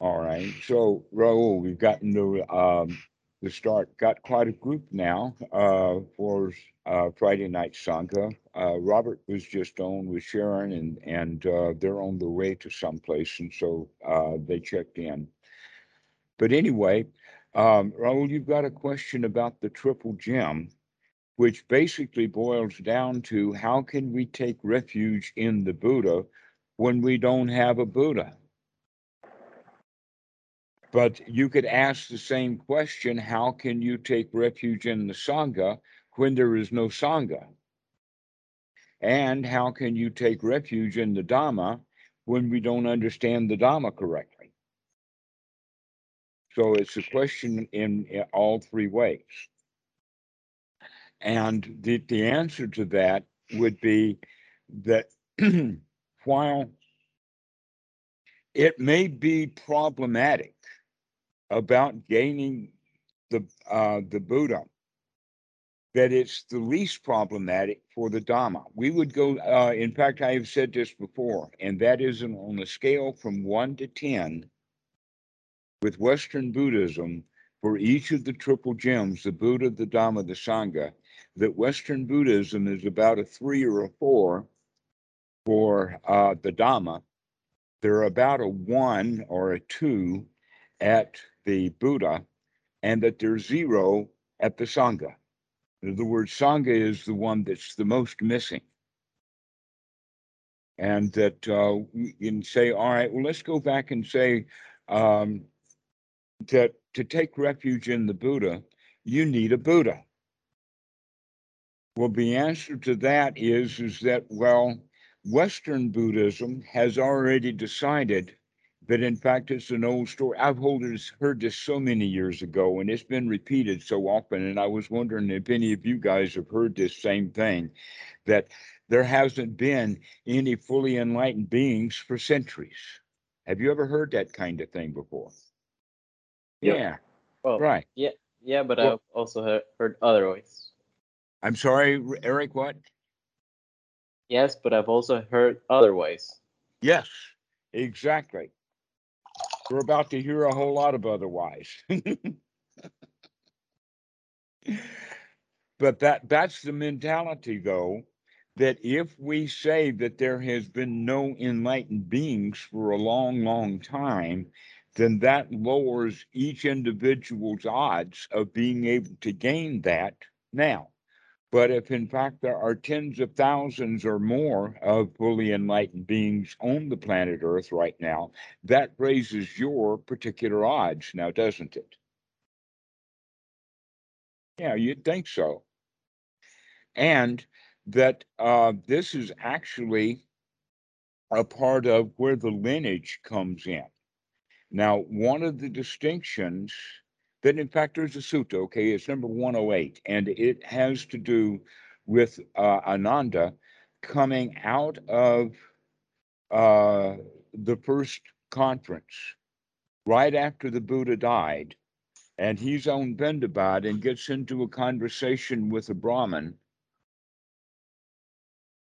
All right. So, Raul, we've gotten to um, the start, got quite a group now uh, for uh, Friday Night Sangha. Uh, Robert was just on with Sharon, and, and uh, they're on the way to someplace, and so uh, they checked in. But anyway, um, Raul, you've got a question about the triple gem, which basically boils down to how can we take refuge in the Buddha when we don't have a Buddha? But you could ask the same question how can you take refuge in the Sangha when there is no Sangha? And how can you take refuge in the Dhamma when we don't understand the Dhamma correctly? So it's a question in, in all three ways. And the, the answer to that would be that while it may be problematic about gaining the uh, the Buddha that it's the least problematic for the Dhamma. We would go, uh, in fact, I have said this before, and that is on a scale from one to 10 with Western Buddhism for each of the triple gems, the Buddha, the Dhamma, the Sangha, that Western Buddhism is about a three or a four for uh, the Dhamma. They're about a one or a two at the Buddha and that there's zero at the Sangha. The word Sangha is the one that's the most missing. And that uh, we can say, all right, well, let's go back and say um, that to take refuge in the Buddha, you need a Buddha. Well, the answer to that is, is that, well, Western Buddhism has already decided that in fact it's an old story. I've heard this so many years ago, and it's been repeated so often. And I was wondering if any of you guys have heard this same thing, that there hasn't been any fully enlightened beings for centuries. Have you ever heard that kind of thing before? Yep. Yeah. Well, Right. Yeah, yeah, but Well- I've also heard, heard otherwise. I'm sorry, Eric. What? Yes, but I've also heard otherwise. Yes, exactly. We're about to hear a whole lot of otherwise. but that that's the mentality though that if we say that there has been no enlightened beings for a long long time then that lowers each individual's odds of being able to gain that now but if in fact there are tens of thousands or more of fully enlightened beings on the planet Earth right now, that raises your particular odds now, doesn't it? Yeah, you'd think so. And that uh, this is actually a part of where the lineage comes in. Now, one of the distinctions that in fact there's a sutta, okay, it's number 108, and it has to do with uh, Ananda coming out of uh, the first conference right after the Buddha died, and he's on Vendabad and gets into a conversation with a Brahmin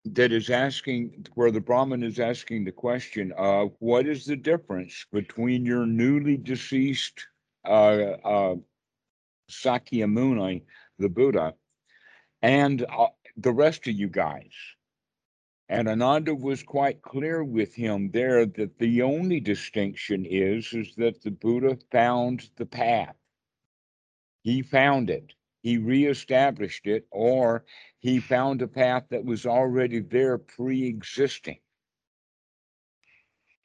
that is asking, where the Brahmin is asking the question of what is the difference between your newly deceased uh, uh, Sakyamuni, the Buddha, and uh, the rest of you guys. And Ananda was quite clear with him there that the only distinction is, is that the Buddha found the path. He found it. He reestablished it, or he found a path that was already there pre-existing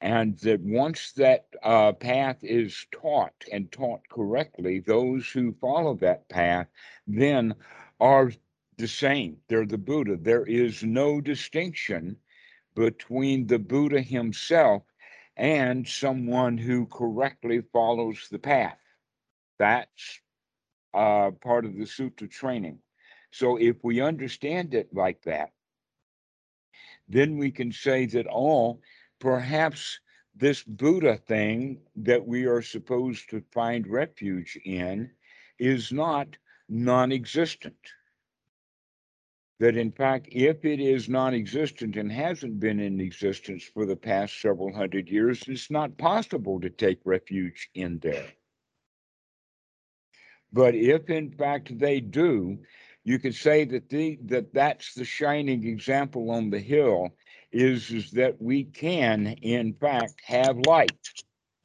and that once that uh, path is taught and taught correctly, those who follow that path then are the same. They're the Buddha. There is no distinction between the Buddha himself and someone who correctly follows the path. That's uh, part of the sutra training. So if we understand it like that, then we can say that all perhaps this Buddha thing that we are supposed to find refuge in is not non existent. that in fact, if it is non-existent and hasn't been in existence for the past several hundred years, it's not possible to take refuge in there. But if in fact they do, you could say that the that that's the shining example on the hill is, is that we can in fact have light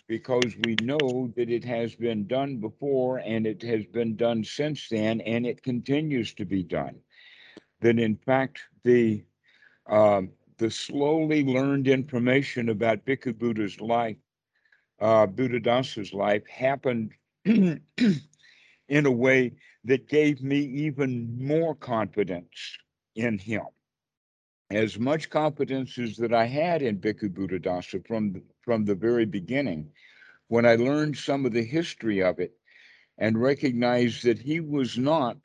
because we know that it has been done before and it has been done since then and it continues to be done that in fact the uh, the slowly learned information about Bhikkhu Buddha's life, uh, Buddhadasa's life, happened in a way that gave me even more confidence in him. As much confidence as that I had in Bhikkhu Buddhadasa from, from the very beginning, when I learned some of the history of it and recognized that he was not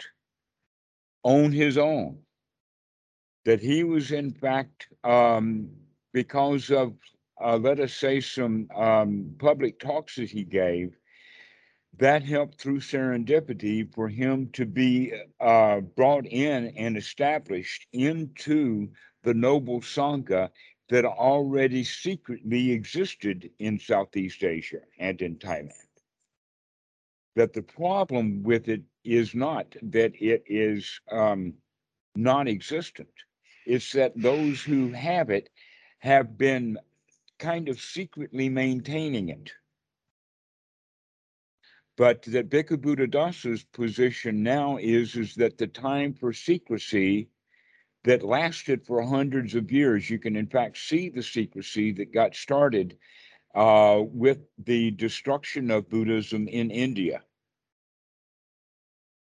on his own that he was in fact um, because of uh, let us say some um, public talks that he gave that helped through serendipity for him to be uh, brought in and established into the noble sangha that already secretly existed in Southeast Asia and in Thailand. That the problem with it is not that it is um, non existent, it's that those who have it have been kind of secretly maintaining it. But that Bhikkhu Buddhadasa's position now is, is that the time for secrecy that lasted for hundreds of years, you can in fact see the secrecy that got started uh, with the destruction of Buddhism in India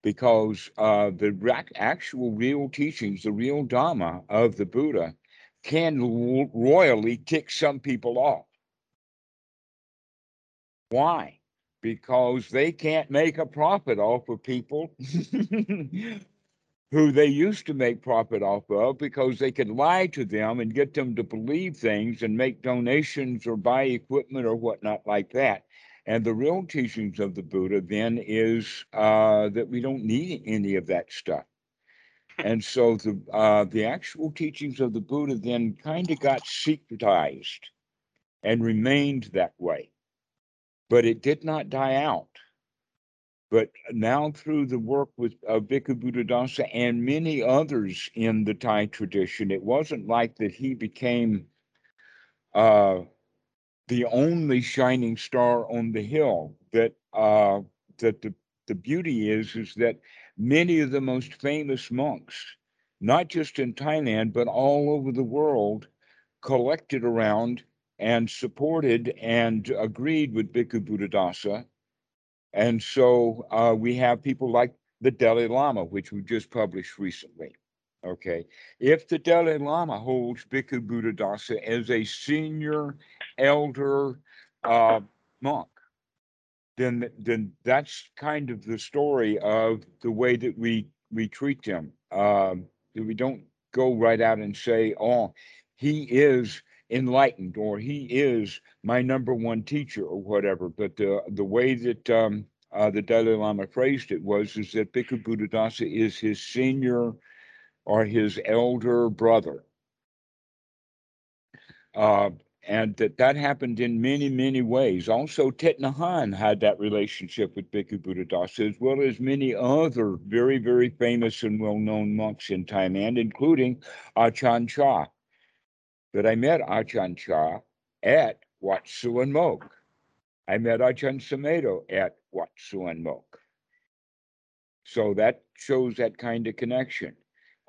because uh, the actual real teachings, the real Dhamma of the Buddha, can royally tick some people off. Why? Because they can't make a profit off of people who they used to make profit off of because they could lie to them and get them to believe things and make donations or buy equipment or whatnot like that. And the real teachings of the Buddha then is uh, that we don't need any of that stuff. And so the uh, the actual teachings of the Buddha then kind of got secretized and remained that way, but it did not die out. But now through the work with uh, Bhikkhu Buddhadasa and many others in the Thai tradition, it wasn't like that he became uh, the only shining star on the hill. That uh, that the the beauty is is that many of the most famous monks, not just in Thailand but all over the world, collected around and supported and agreed with Bhikkhu Buddhadasa. And so uh, we have people like the Dalai Lama, which we just published recently. Okay. If the Dalai Lama holds Bhikkhu Buddhadasa as a senior elder uh, monk, then then that's kind of the story of the way that we we treat them. Um, we don't go right out and say, "Oh, he is enlightened," or "He is my number one teacher," or whatever. But the the way that um, uh, the Dalai Lama phrased it was is that Bhikkhu Buddhadasa is his senior or his elder brother. Uh, and that that happened in many, many ways. Also, Thich Nhat Hanh had that relationship with Bhikkhu Buddhadasa, as well as many other very, very famous and well-known monks in Thailand, including Achan Cha. That I met Achan Cha at Wat Suan Mok. I met Ajahn Sumedho at Wat Suan Mok. So that shows that kind of connection.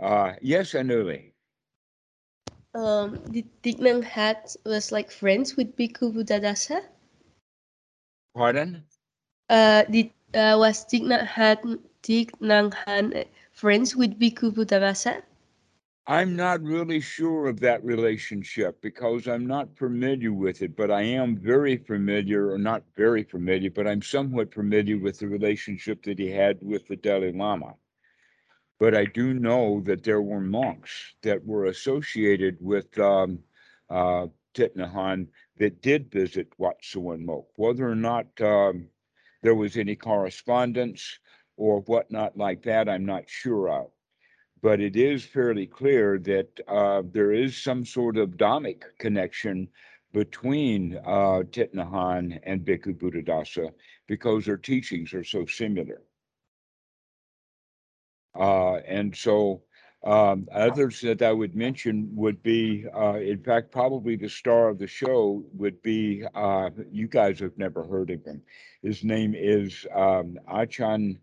Uh, yes, Anuli. Um, did Nhat Hanh was like friends with Bhikkhu Buddhadasa? Pardon? Uh, did uh, was Nhat Hanh, Thich Nhat Hanh friends with Bhikkhu Buddhadasa? I'm not really sure of that relationship because I'm not familiar with it, but I am very familiar, or not very familiar, but I'm somewhat familiar with the relationship that he had with the Dalai Lama. But I do know that there were monks that were associated with um, uh, Thich Nhat that did visit Wat Suan Mok. Whether or not um, there was any correspondence or whatnot like that, I'm not sure of. But it is fairly clear that uh, there is some sort of Dhammic connection between uh, Thich and Bhikkhu Buddhadasa because their teachings are so similar. Uh, and so um, others that I would mention would be, uh, in fact, probably the star of the show would be, uh, you guys have never heard of him. His name is um, Achan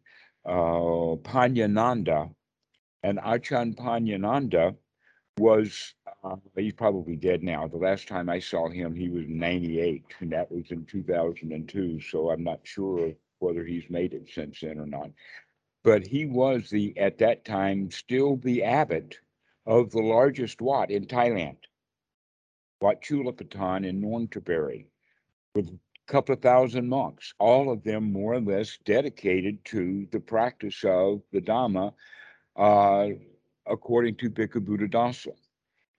uh, Panyananda. And Achan Panyananda was, uh, he's probably dead now. The last time I saw him, he was 98, and that was in 2002. So I'm not sure whether he's made it since then or not but he was the at that time still the abbot of the largest Wat in Thailand, Wat Chulapatan in Nonthaburi, with a couple of thousand monks, all of them more or less dedicated to the practice of the Dhamma uh, according to Bhikkhu Buddhadasa.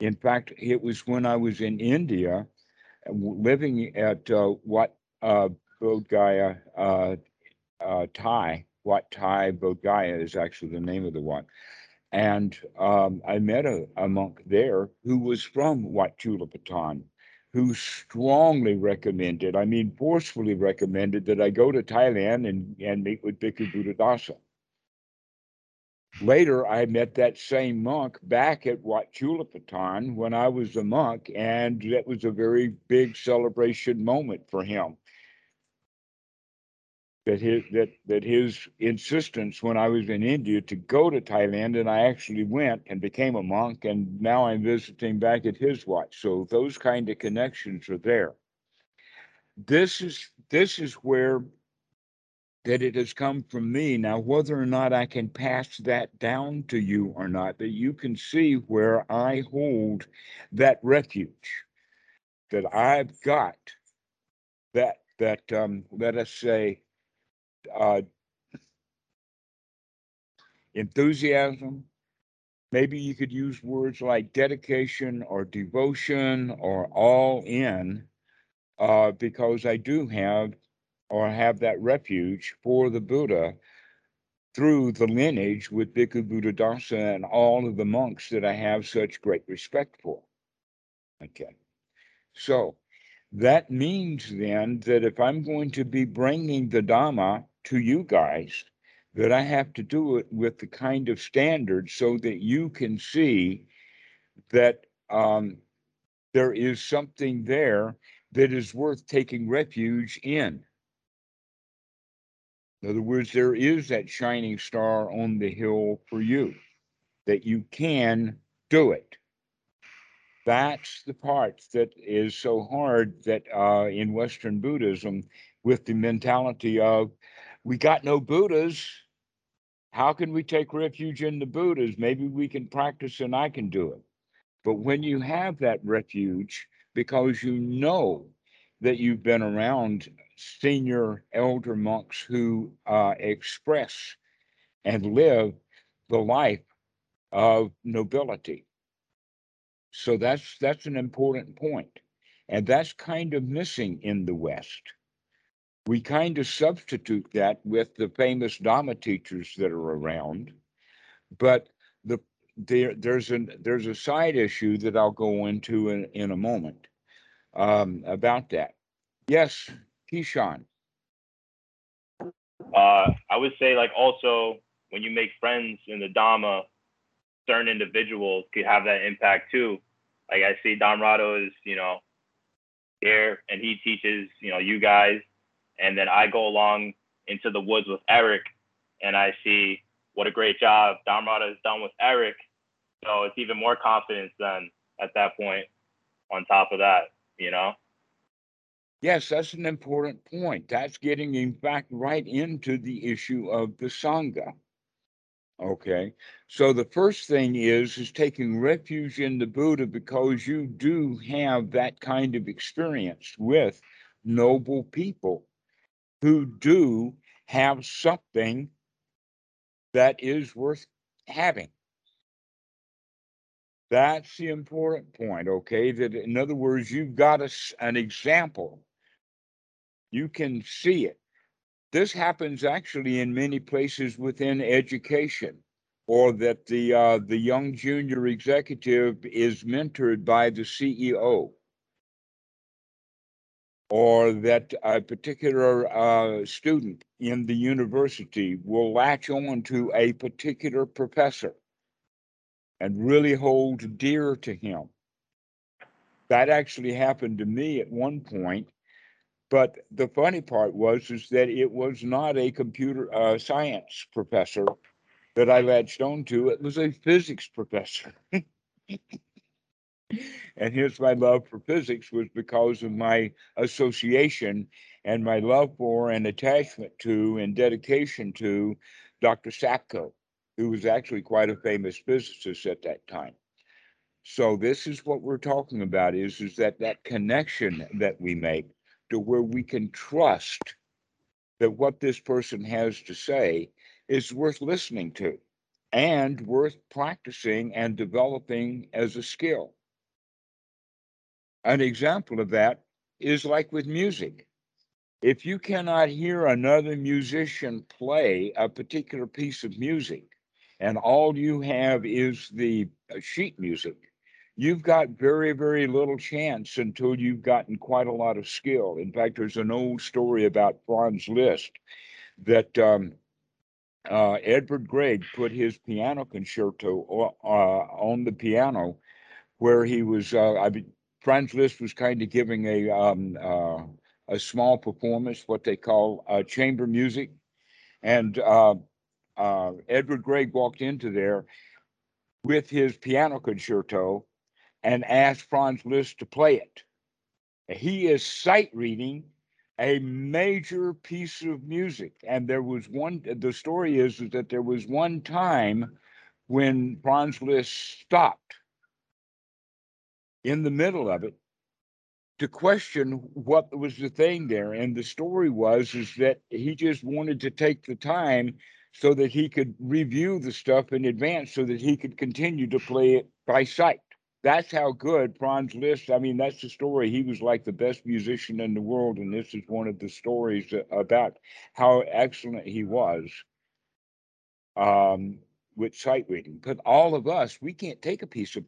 In fact, it was when I was in India, living at uh, Wat uh, Bodh Gaya uh, uh, Thai, Wat Thai Bodh Gaya is actually the name of the one. And um, I met a, a, monk there who was from Wat Chulapatan, who strongly recommended, I mean, forcefully recommended that I go to Thailand and, and meet with Bhikkhu Buddhadasa. Later, I met that same monk back at Wat Chulapatan when I was a monk, and that was a very big celebration moment for him that his that that his insistence when I was in India to go to Thailand, and I actually went and became a monk, and now I'm visiting back at his watch. So those kind of connections are there. This is this is where that it has come from me. Now, whether or not I can pass that down to you or not, that you can see where I hold that refuge that I've got that that um, let us say uh, enthusiasm. Maybe you could use words like dedication or devotion or all in, uh, because I do have or have that refuge for the Buddha through the lineage with Bhikkhu Buddhadasa and all of the monks that I have such great respect for. Okay. So that means then that if I'm going to be bringing the Dhamma to you guys that I have to do it with the kind of standards so that you can see that um, there is something there that is worth taking refuge in. In other words, there is that shining star on the hill for you, that you can do it. That's the part that is so hard that uh, in Western Buddhism, with the mentality of we got no Buddhas. How can we take refuge in the Buddhas? Maybe we can practice and I can do it. But when you have that refuge, because you know that you've been around senior elder monks who uh, express and live the life of nobility. So that's that's an important point. And that's kind of missing in the West we kind of substitute that with the famous Dhamma teachers that are around. But the there there's an there's a side issue that I'll go into in, in a moment um, about that. Yes, Kishan. Uh, I would say like also when you make friends in the Dhamma, certain individuals could have that impact too. Like I see Dhammarato is, you know, here and he teaches, you know, you guys and then I go along into the woods with Eric, and I see what a great job Dhammarato has done with Eric. So it's even more confidence then at that point. On top of that, you know. Yes, that's an important point. That's getting, in fact, right into the issue of the Sangha. Okay. So the first thing is is taking refuge in the Buddha because you do have that kind of experience with noble people who do have something that is worth having. That's the important point, okay? That in other words, you've got a, an example. You can see it. This happens actually in many places within education. or that the uh, the young junior executive is mentored by the CEO, or that a particular uh, student in the university will latch on to a particular professor and really hold dear to him. That actually happened to me at one point. But the funny part was is that it was not a computer uh, science professor that I latched on to. It was a physics professor. and here's my love for physics was because of my association and my love for and attachment to and dedication to Dr. Sapko, who was actually quite a famous physicist at that time. So this is what we're talking about is, is that that connection that we make to where we can trust that what this person has to say is worth listening to and worth practicing and developing as a skill. An example of that is like with music. If you cannot hear another musician play a particular piece of music, and all you have is the sheet music, you've got very, very little chance until you've gotten quite a lot of skill. In fact, there's an old story about Franz Liszt that um, uh, Edvard Grieg put his piano concerto uh, on the piano, where he was. Uh, I mean, Franz Liszt was kind of giving a um, uh, a small performance, what they call uh, chamber music, and uh, Edvard Grieg walked into there with his piano concerto and asked Franz Liszt to play it. He is sight reading a major piece of music. And there was one, the story is, is that there was one time when Franz Liszt stopped in the middle of it to question what was the thing there. And the story was is that he just wanted to take the time so that he could review the stuff in advance so that he could continue to play it by sight that's how good Franz Liszt. I mean, that's the story. He was like the best musician in the world, and this is one of the stories about how excellent he was um, with sight reading. But all of us, we can't take a piece of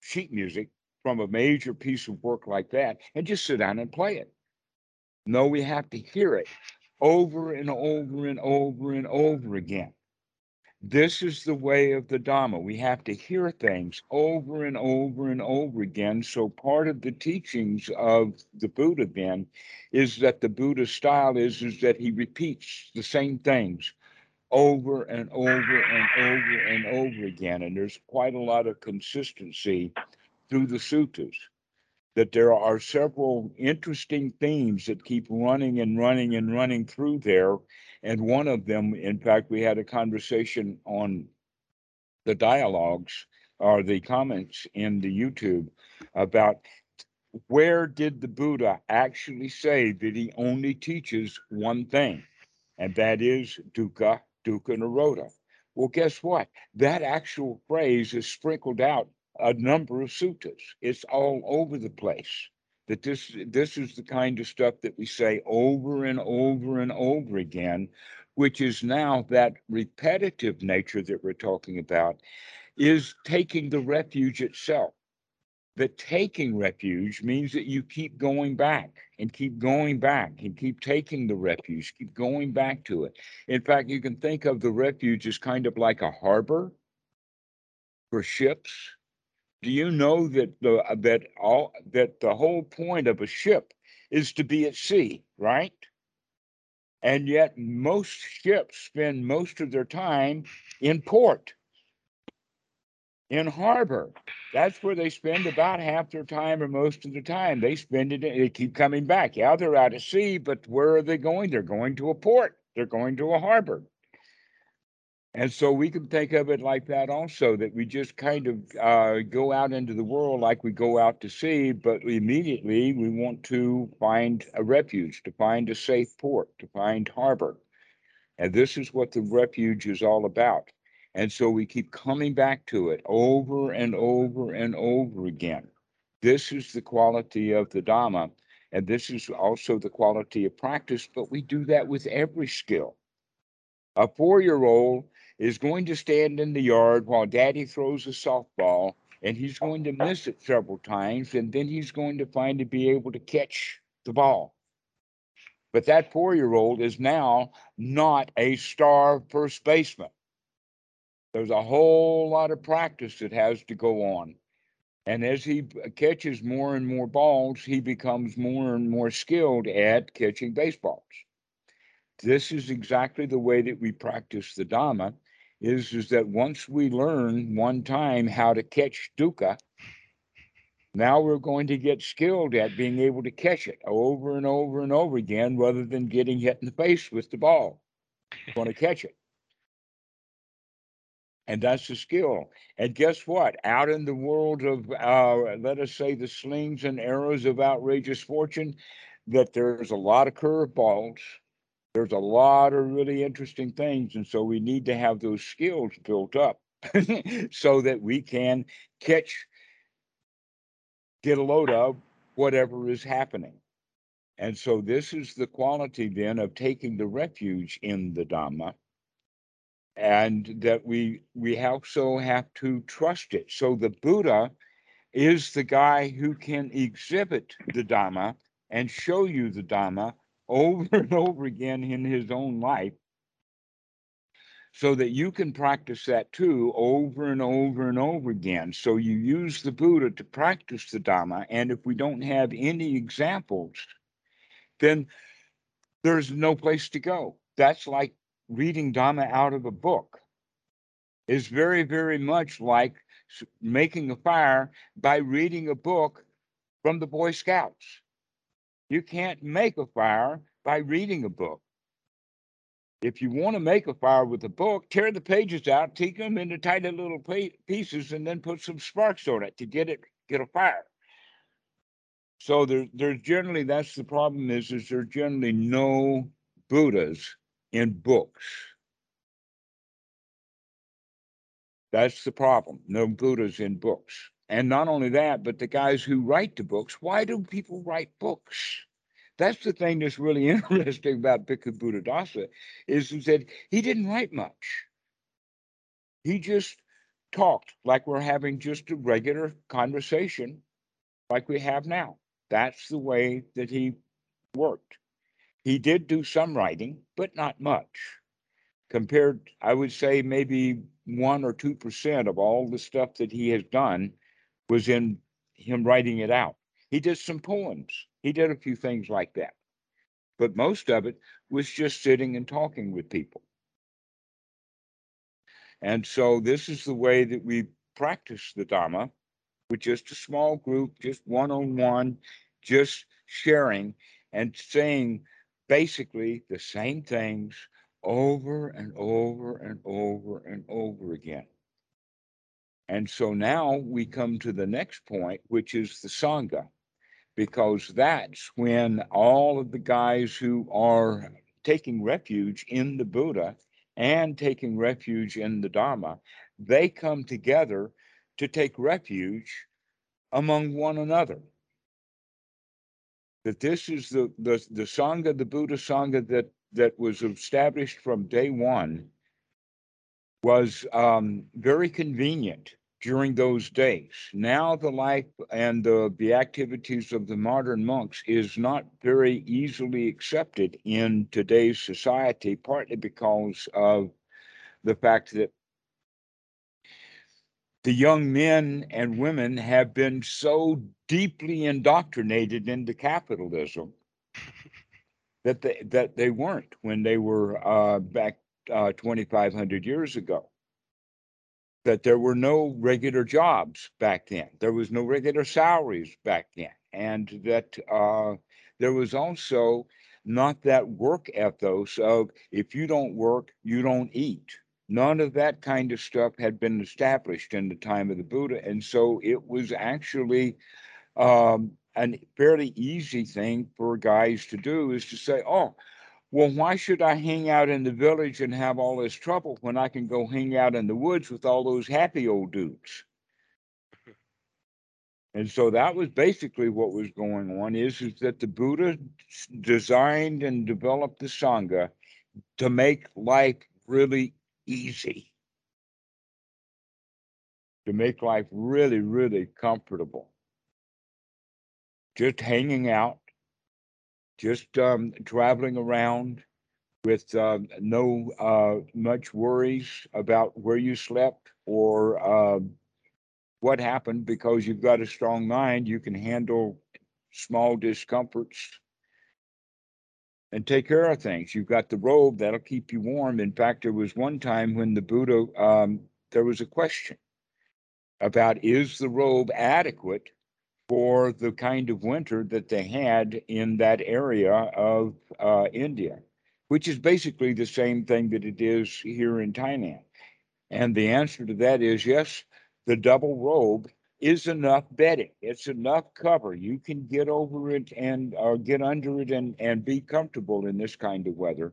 sheet music from a major piece of work like that and just sit down and play it. No, we have to hear it over and over and over and over again. This is the way of the Dhamma. We have to hear things over and over and over again. So, part of the teachings of the Buddha then is that the Buddha style is, is that he repeats the same things over and over and over and over again. And there's quite a lot of consistency through the suttas that there are several interesting themes that keep running and running and running through there. And one of them, in fact, we had a conversation on the dialogues or the comments in the YouTube about where did the Buddha actually say that he only teaches one thing, and that is dukkha, dukkha nirodha. Well, guess what? That actual phrase is sprinkled out a number of suttas. It's all over the place. That this this is the kind of stuff that we say over and over and over again, which is now that repetitive nature that we're talking about, is taking the refuge itself. The taking refuge means that you keep going back and keep going back and keep taking the refuge, keep going back to it. In fact, you can think of the refuge as kind of like a harbor for ships do you know that the uh, that all that the whole point of a ship is to be at sea, right? And yet most ships spend most of their time in port, in harbor. That's where they spend about half their time or most of the time. They spend it, they keep coming back. Yeah, they're out at sea, but where are they going? They're going to a port, they're going to a harbor. And so we can think of it like that also, that we just kind of uh, go out into the world like we go out to sea, but immediately we want to find a refuge, to find a safe port, to find harbor. And this is what the refuge is all about. And so we keep coming back to it over and over and over again. This is the quality of the Dhamma. And this is also the quality of practice, but we do that with every skill. A four year old is going to stand in the yard while daddy throws a softball and he's going to miss it several times and then he's going to find to be able to catch the ball. But that four year old is now not a star first baseman. There's a whole lot of practice that has to go on. And as he catches more and more balls, he becomes more and more skilled at catching baseballs. This is exactly the way that we practice the Dhamma is, is that once we learn one time how to catch dukkha, now we're going to get skilled at being able to catch it over and over and over again rather than getting hit in the face with the ball. We're going to catch it. And that's the skill. And guess what? Out in the world of, uh, let us say, the slings and arrows of outrageous fortune, that there's a lot of curveballs. There's a lot of really interesting things. And so we need to have those skills built up so that we can catch, get a load of whatever is happening. And so this is the quality then of taking the refuge in the Dhamma and that we we also have to trust it. So the Buddha is the guy who can exhibit the Dhamma and show you the Dhamma over and over again in his own life so that you can practice that too over and over and over again. So you use the Buddha to practice the Dhamma. And if we don't have any examples, then there's no place to go. That's like reading Dhamma out of a book is very, very much like making a fire by reading a book from the Boy Scouts. You can't make a fire by reading a book. If you want to make a fire with a book, tear the pages out, take them into tiny little pieces, and then put some sparks on it to get it get a fire. So there, there's generally that's the problem is is there's generally no Buddhas in books. That's the problem. No Buddhas in books. And not only that, but the guys who write the books, why do people write books? That's the thing that's really interesting about Bhikkhu Buddhadasa is, is that he didn't write much. He just talked like we're having just a regular conversation like we have now. That's the way that he worked. He did do some writing, but not much. Compared, I would say maybe one or two percent of all the stuff that he has done was in him writing it out. He did some poems. He did a few things like that. But most of it was just sitting and talking with people. And so this is the way that we practice the Dhamma with just a small group, just one on one, just sharing and saying basically the same things over and over and over and over again. And so now we come to the next point, which is the Sangha, because that's when all of the guys who are taking refuge in the Buddha and taking refuge in the Dharma, they come together to take refuge among one another. That this is the, the, the Sangha, the Buddha Sangha that, that was established from day one was um, very convenient during those days. Now the life and the, the activities of the modern monks is not very easily accepted in today's society, partly because of the fact that the young men and women have been so deeply indoctrinated into capitalism that they that they weren't when they were uh, back uh, 2,500 years ago. That there were no regular jobs back then. There was no regular salaries back then, and that uh, there was also not that work ethos of if you don't work, you don't eat. None of that kind of stuff had been established in the time of the Buddha, and so it was actually um, a fairly easy thing for guys to do is to say, "Oh, well, why should I hang out in the village and have all this trouble when I can go hang out in the woods with all those happy old dudes?" And so that was basically what was going on is, is that the Buddha designed and developed the Sangha to make life really easy. To make life really, really comfortable. Just hanging out, just um, traveling around with um, no uh, much worries about where you slept or um, what happened because you've got a strong mind. You can handle small discomforts and take care of things. You've got the robe that'll keep you warm. In fact, there was one time when the Buddha, um, there was a question about is the robe adequate for the kind of winter that they had in that area of uh, India, which is basically the same thing that it is here in Thailand. And the answer to that is yes, the double robe is enough bedding. It's enough cover. You can get over it and uh, get under it and, and be comfortable in this kind of weather.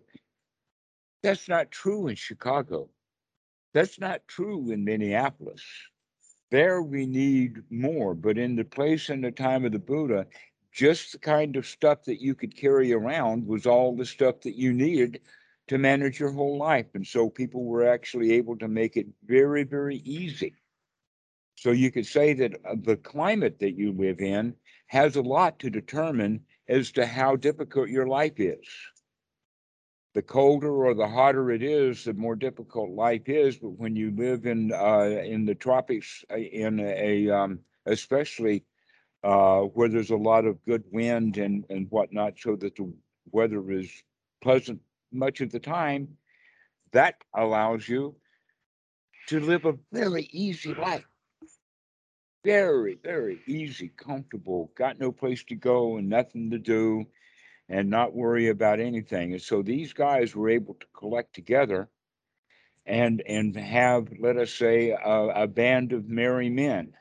That's not true in Chicago. That's not true in Minneapolis. There we need more, but in the place and the time of the Buddha, just the kind of stuff that you could carry around was all the stuff that you needed to manage your whole life. And so people were actually able to make it very, very easy. So you could say that uh, the climate that you live in has a lot to determine as to how difficult your life is. The colder or the hotter it is, the more difficult life is. But when you live in uh, in the tropics, uh, in a, um, especially uh, where there's a lot of good wind and and whatnot, so that the weather is pleasant much of the time, that allows you to live a very easy life very, very easy, comfortable, got no place to go and nothing to do and not worry about anything. And so these guys were able to collect together and and have, let us say, a, a band of merry men.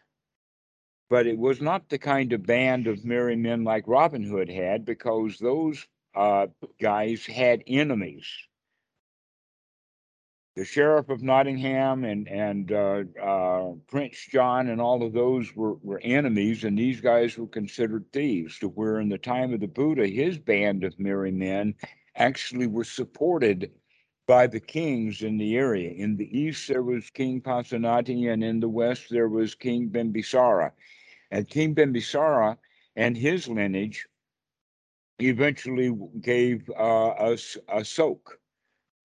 But it was not the kind of band of merry men like Robin Hood had, because those uh, guys had enemies the sheriff of Nottingham and and uh, uh, Prince John and all of those were, were enemies, and these guys were considered thieves. To where in the time of the Buddha, his band of merry men actually were supported by the kings in the area. In the east, there was King Pasenadi, and in the west, there was King Bimbisara. And King Bimbisara and his lineage eventually gave uh, us a soak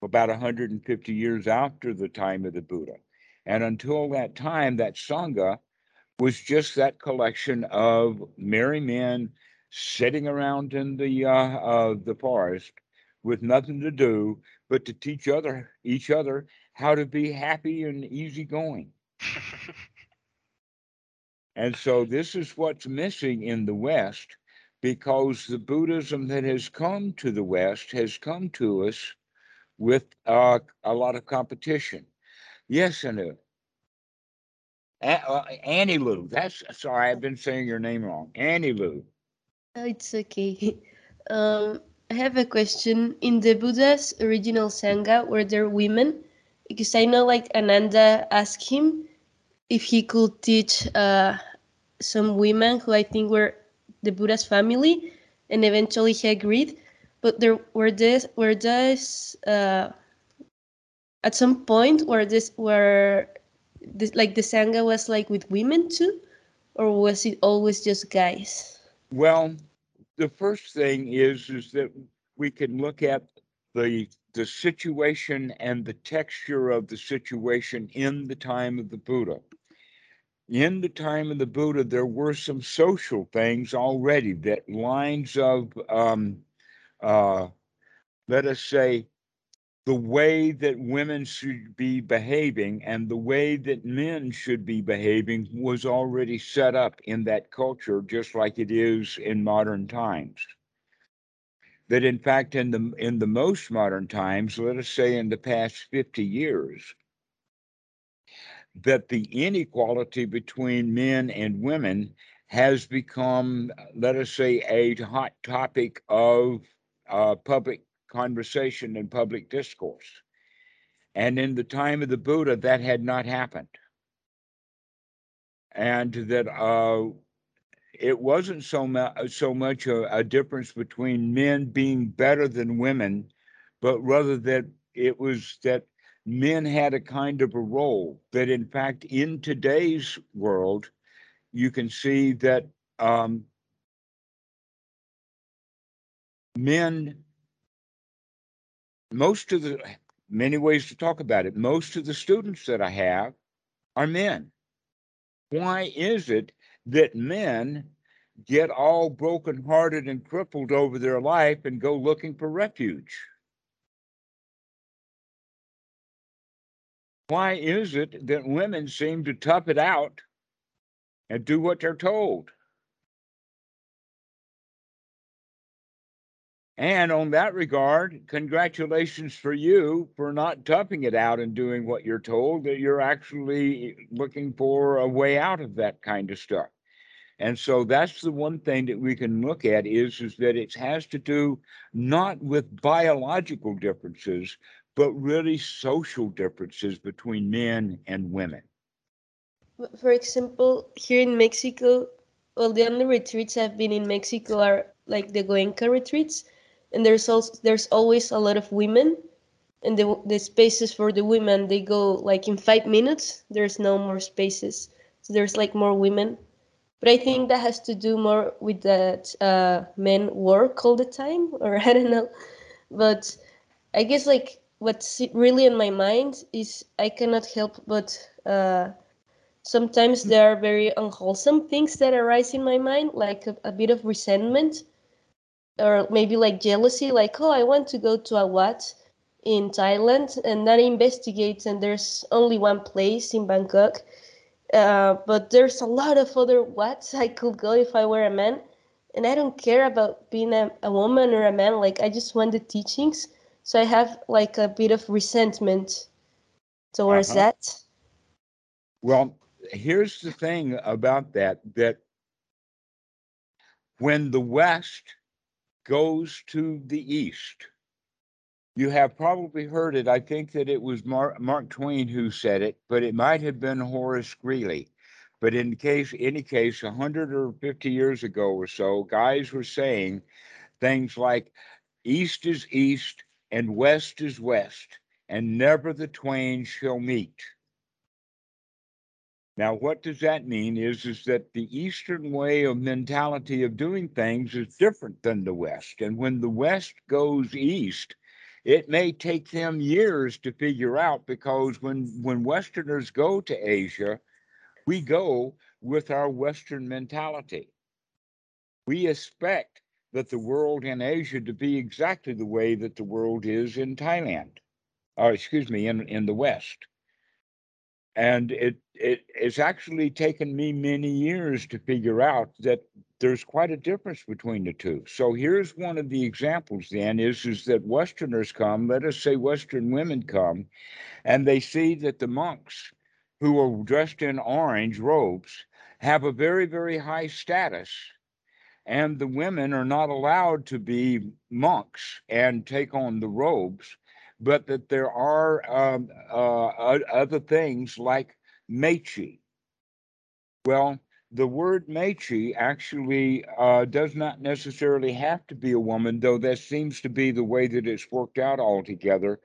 about 150 years after the time of the Buddha. And until that time, that Sangha was just that collection of merry men sitting around in the uh, uh, the forest with nothing to do but to teach other each other how to be happy and easygoing. and so this is what's missing in the West because the Buddhism that has come to the West has come to us with uh, a lot of competition. Yes, Anu. A- uh, Annie Lou. That's sorry, I've been saying your name wrong. Annie Lou. It's okay. Um, I have a question. In the Buddha's original Sangha, were there women? Because I know, like, Ananda asked him if he could teach uh, some women who I think were the Buddha's family, and eventually he agreed but there were this were this uh, at some point where this where this like the sangha was like with women too, or was it always just guys? Well, the first thing is is that we can look at the the situation and the texture of the situation in the time of the Buddha. In the time of the Buddha, there were some social things already that lines of um, uh, let us say, the way that women should be behaving and the way that men should be behaving was already set up in that culture, just like it is in modern times. That in fact, in the in the most modern times, let us say in the past 50 years, that the inequality between men and women has become, let us say, a hot topic of uh, public conversation and public discourse. And in the time of the Buddha, that had not happened. And that uh, it wasn't so, mu- so much a, a difference between men being better than women, but rather that it was that men had a kind of a role that, in fact, in today's world, you can see that um, men, most of the, many ways to talk about it, most of the students that I have are men. Why is it that men get all brokenhearted and crippled over their life and go looking for refuge? Why is it that women seem to tough it out and do what they're told? And on that regard, congratulations for you for not toughing it out and doing what you're told, that you're actually looking for a way out of that kind of stuff. And so that's the one thing that we can look at is, is that it has to do not with biological differences, but really social differences between men and women. For example, here in Mexico, well, the only retreats I've been in Mexico are like the Goenka retreats, and there's also there's always a lot of women, and the the spaces for the women they go like in five minutes. There's no more spaces, so there's like more women. But I think that has to do more with that uh, men work all the time, or I don't know. But I guess like what's really in my mind is I cannot help but uh, sometimes there are very unwholesome things that arise in my mind, like a, a, bit of resentment or maybe like jealousy, like, oh, I want to go to a wat in Thailand and then investigate, and there's only one place in Bangkok. Uh, but there's a lot of other wats I could go if I were a man. And I don't care about being a, a woman or a man. Like, I just want the teachings so I have like a bit of resentment towards uh-huh. that. Well, here's the thing about that that when the West goes to the East, you have probably heard it. I think that it was Mark, Mark Twain who said it, but it might have been Horace Greeley. But in case, any case, 100 or 50 years ago or so, guys were saying things like, East is East, and west is west, and never the twain shall meet. Now, what does that mean is, is that the Eastern way of mentality of doing things is different than the West. And when the West goes east, it may take them years to figure out because when, when Westerners go to Asia, we go with our Western mentality. We expect that the world in Asia to be exactly the way that the world is in Thailand, or excuse me, in, in the West. And it, it it's actually taken me many years to figure out that there's quite a difference between the two. So here's one of the examples then is, is that Westerners come, let us say Western women come, and they see that the monks who are dressed in orange robes have a very, very high status and the women are not allowed to be monks and take on the robes, but that there are um, uh, other things like mechi. Well, the word mechi actually uh, does not necessarily have to be a woman, though that seems to be the way that it's worked out altogether.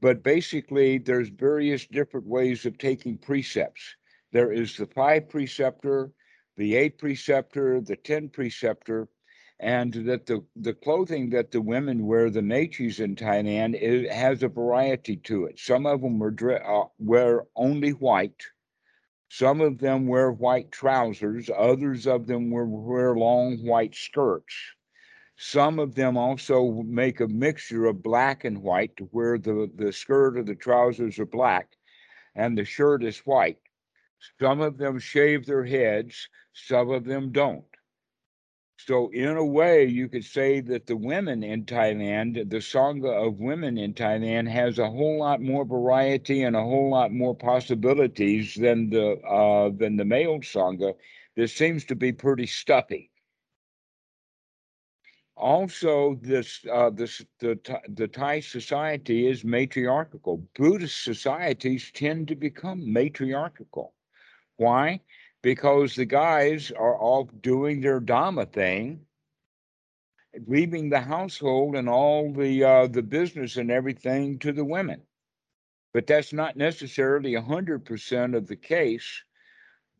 But basically, there's various different ways of taking precepts. There is the five preceptor, the eight preceptor, the 10 preceptor, and that the, the clothing that the women wear, the mechis in Thailand, it has a variety to it. Some of them wear, uh, wear only white. Some of them wear white trousers. Others of them wear, wear long white skirts. Some of them also make a mixture of black and white to where the, the skirt or the trousers are black and the shirt is white. Some of them shave their heads, some of them don't. So, in a way, you could say that the women in Thailand, the Sangha of women in Thailand, has a whole lot more variety and a whole lot more possibilities than the uh, than the male Sangha. This seems to be pretty stuffy. Also, this uh, this the the Thai society is matriarchal. Buddhist societies tend to become matriarchal. Why? Because the guys are all doing their Dharma thing, leaving the household and all the uh, the business and everything to the women. but that's not necessarily 100% of the case.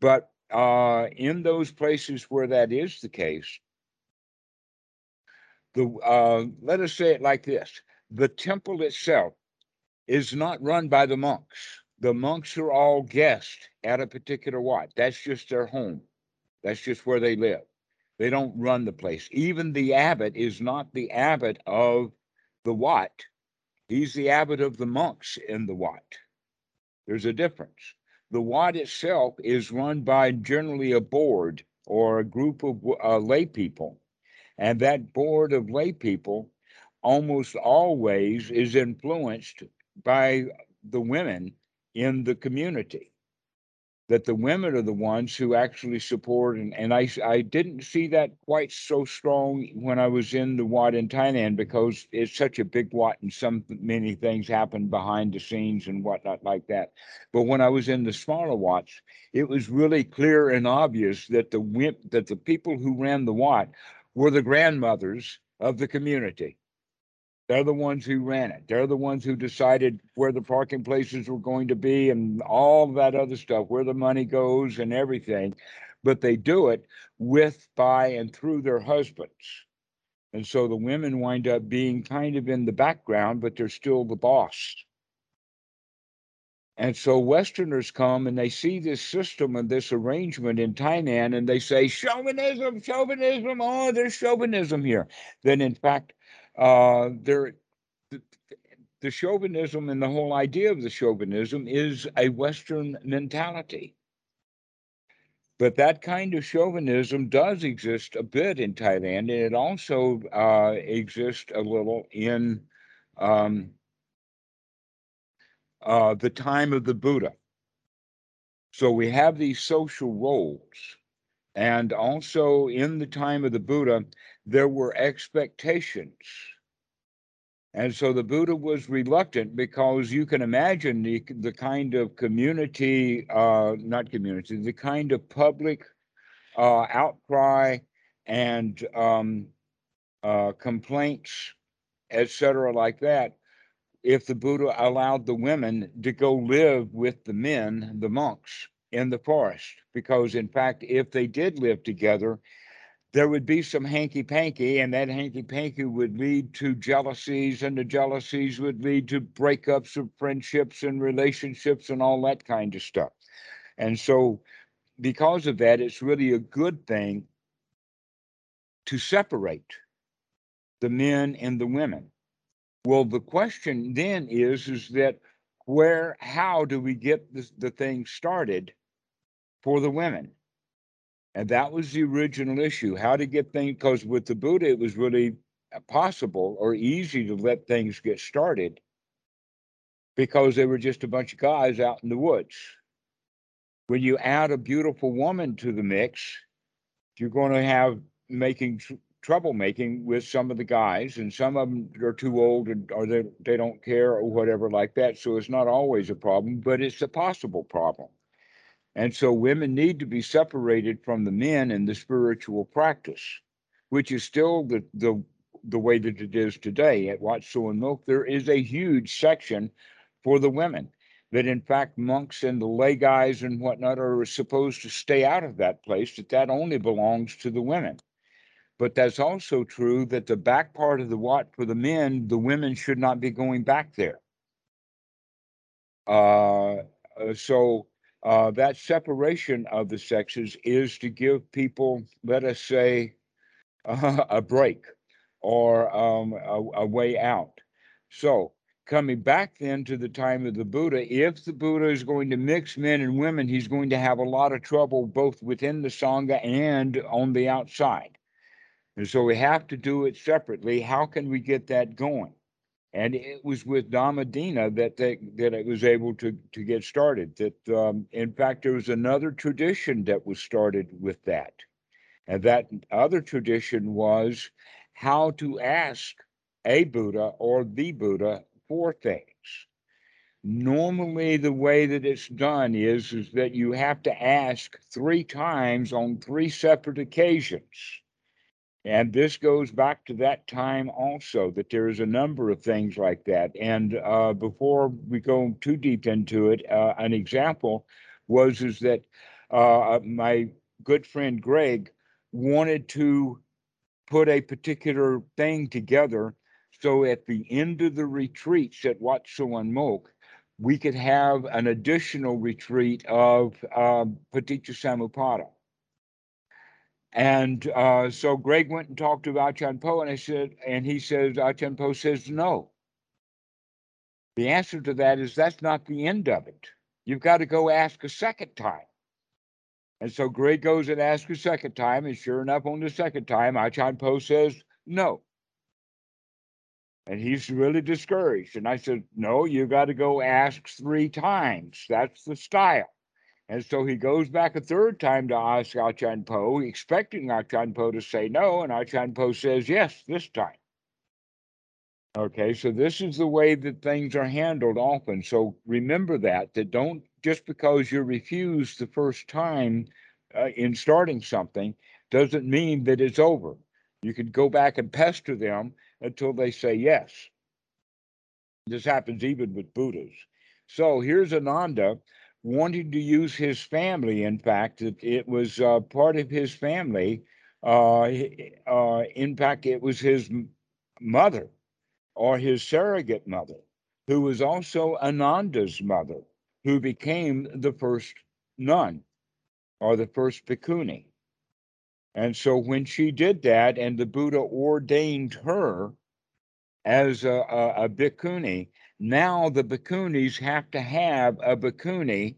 But uh, in those places where that is the case, the uh, let us say it like this: the temple itself is not run by the monks. The monks are all guests at a particular wat. That's just their home. That's just where they live. They don't run the place. Even the abbot is not the abbot of the wat. He's the abbot of the monks in the wat. There's a difference. The wat itself is run by generally a board or a group of uh, lay people. And that board of lay people almost always is influenced by the women in the community that the women are the ones who actually support and, and I, I didn't see that quite so strong when I was in the Wat in Thailand because it's such a big Wat and some many things happen behind the scenes and whatnot like that. But when I was in the smaller Wats, it was really clear and obvious that the that the people who ran the Wat were the grandmothers of the community. They're the ones who ran it. They're the ones who decided where the parking places were going to be and all that other stuff, where the money goes and everything. But they do it with, by, and through their husbands. And so the women wind up being kind of in the background, but they're still the boss. And so Westerners come and they see this system and this arrangement in Thailand and they say, chauvinism, chauvinism, oh, there's chauvinism here. Then, in fact, uh, there, the, the chauvinism and the whole idea of the chauvinism is a Western mentality. But that kind of chauvinism does exist a bit in Thailand, and it also uh, exists a little in um, uh, the time of the Buddha. So we have these social roles. And also in the time of the Buddha, there were expectations. And so the Buddha was reluctant because you can imagine the, the kind of community, uh, not community, the kind of public uh, outcry and um, uh, complaints, etc., like that, if the Buddha allowed the women to go live with the men, the monks, in the forest. Because, in fact, if they did live together, there would be some hanky panky, and that hanky panky would lead to jealousies, and the jealousies would lead to breakups of friendships and relationships and all that kind of stuff. And so, because of that, it's really a good thing to separate the men and the women. Well, the question then is, is that where, how do we get this, the thing started for the women? And that was the original issue how to get things, because with the Buddha, it was really uh, possible or easy to let things get started because they were just a bunch of guys out in the woods. When you add a beautiful woman to the mix, you're going to have making tr- troublemaking with some of the guys, and some of them are too old and, or they, they don't care or whatever like that. So it's not always a problem, but it's a possible problem. And so women need to be separated from the men in the spiritual practice, which is still the, the, the way that it is today. At Wat Suan Mokkh, there is a huge section for the women that in fact monks and the lay guys and whatnot are supposed to stay out of that place, that that only belongs to the women. But that's also true that the back part of the Wat for the men, the women should not be going back there. Uh, uh so uh, that separation of the sexes is to give people, let us say, uh, a break or um, a, a, way out. So, coming back then to the time of the Buddha, if the Buddha is going to mix men and women, he's going to have a lot of trouble both within the Sangha and on the outside. And so we have to do it separately. How can we get that going? And it was with Dhammadina that they, that it was able to to get started. That um, in fact there was another tradition that was started with that, and that other tradition was how to ask a Buddha or the Buddha for things. Normally, the way that it's done is is that you have to ask three times on three separate occasions. And this goes back to that time also that there is a number of things like that. And uh, before we go too deep into it, uh, an example was is that uh, my good friend Greg wanted to put a particular thing together so at the end of the retreats at Wat Suan Mokkh, we could have an additional retreat of um, Paticca Samuppada. And uh, so Greg went and talked to Achan Po, and I said, and he says, Achan Po says no. The answer to that is that's not the end of it. You've got to go ask a second time. And so Greg goes and asks a second time, and sure enough, on the second time, Achan Po says no. And he's really discouraged. And I said, No, you got to go ask three times. That's the style. And so he goes back a third time to ask ah Achan Po, expecting ah Achan Po to say no. And ah Achan Po says yes this time. Okay, so this is the way that things are handled often. So remember that, that don't just because you're refused the first time uh, in starting something doesn't mean that it's over. You could go back and pester them until they say yes. This happens even with Buddhas. So here's Ananda wanting to use his family. In fact, it, it was uh, part of his family. Uh, uh, in fact, it was his mother or his surrogate mother, who was also Ananda's mother, who became the first nun or the first bhikkhuni. And so when she did that and the Buddha ordained her as a, a, a bhikkhuni, now the bhikkhunis have to have a bhikkhuni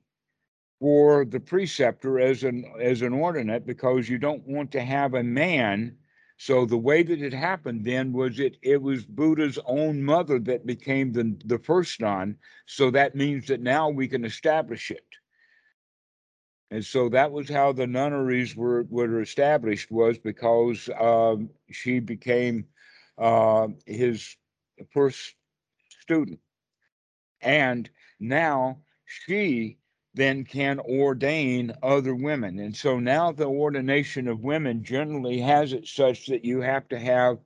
for the preceptor as an as an ordinate because you don't want to have a man so the way that it happened then was it it was Buddha's own mother that became the, the first nun. So that means that now we can establish it. And so that was how the nunneries were, were established was because um, she became uh, his first student. And now she then can ordain other women. And so now the ordination of women generally has it such that you have to have,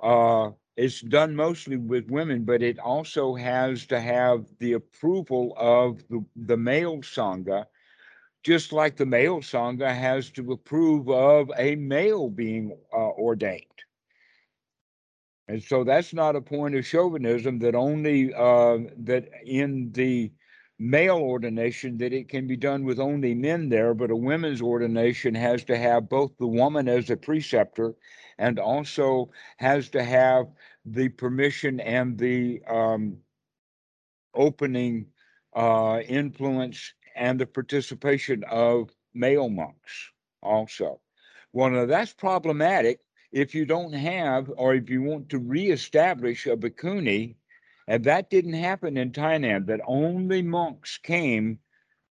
uh, it's done mostly with women, but it also has to have the approval of the, the male Sangha, just like the male Sangha has to approve of a male being uh, ordained. And so that's not a point of chauvinism that only uh, that in the male ordination that it can be done with only men there, but a women's ordination has to have both the woman as a preceptor and also has to have the permission and the um, opening uh, influence and the participation of male monks also. Well, now that's problematic if you don't have, or if you want to reestablish a bhikkhuni and that didn't happen in Thailand, that only monks came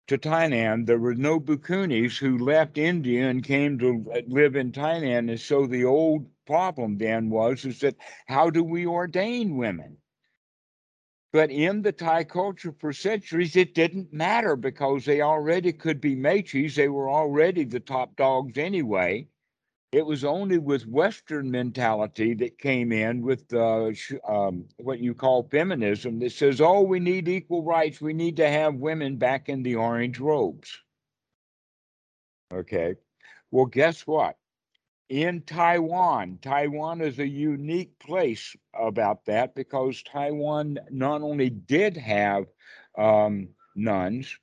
to Thailand. There were no Bhikkhunis who left India and came to live in Thailand. And so the old problem then was is that how do we ordain women? But in the Thai culture for centuries, it didn't matter because they already could be machis. They were already the top dogs anyway. It was only with Western mentality that came in with uh, um, what you call feminism that says, oh, we need equal rights. We need to have women back in the orange robes. Okay. Well, guess what? In Taiwan, Taiwan is a unique place about that because Taiwan not only did have um, nuns,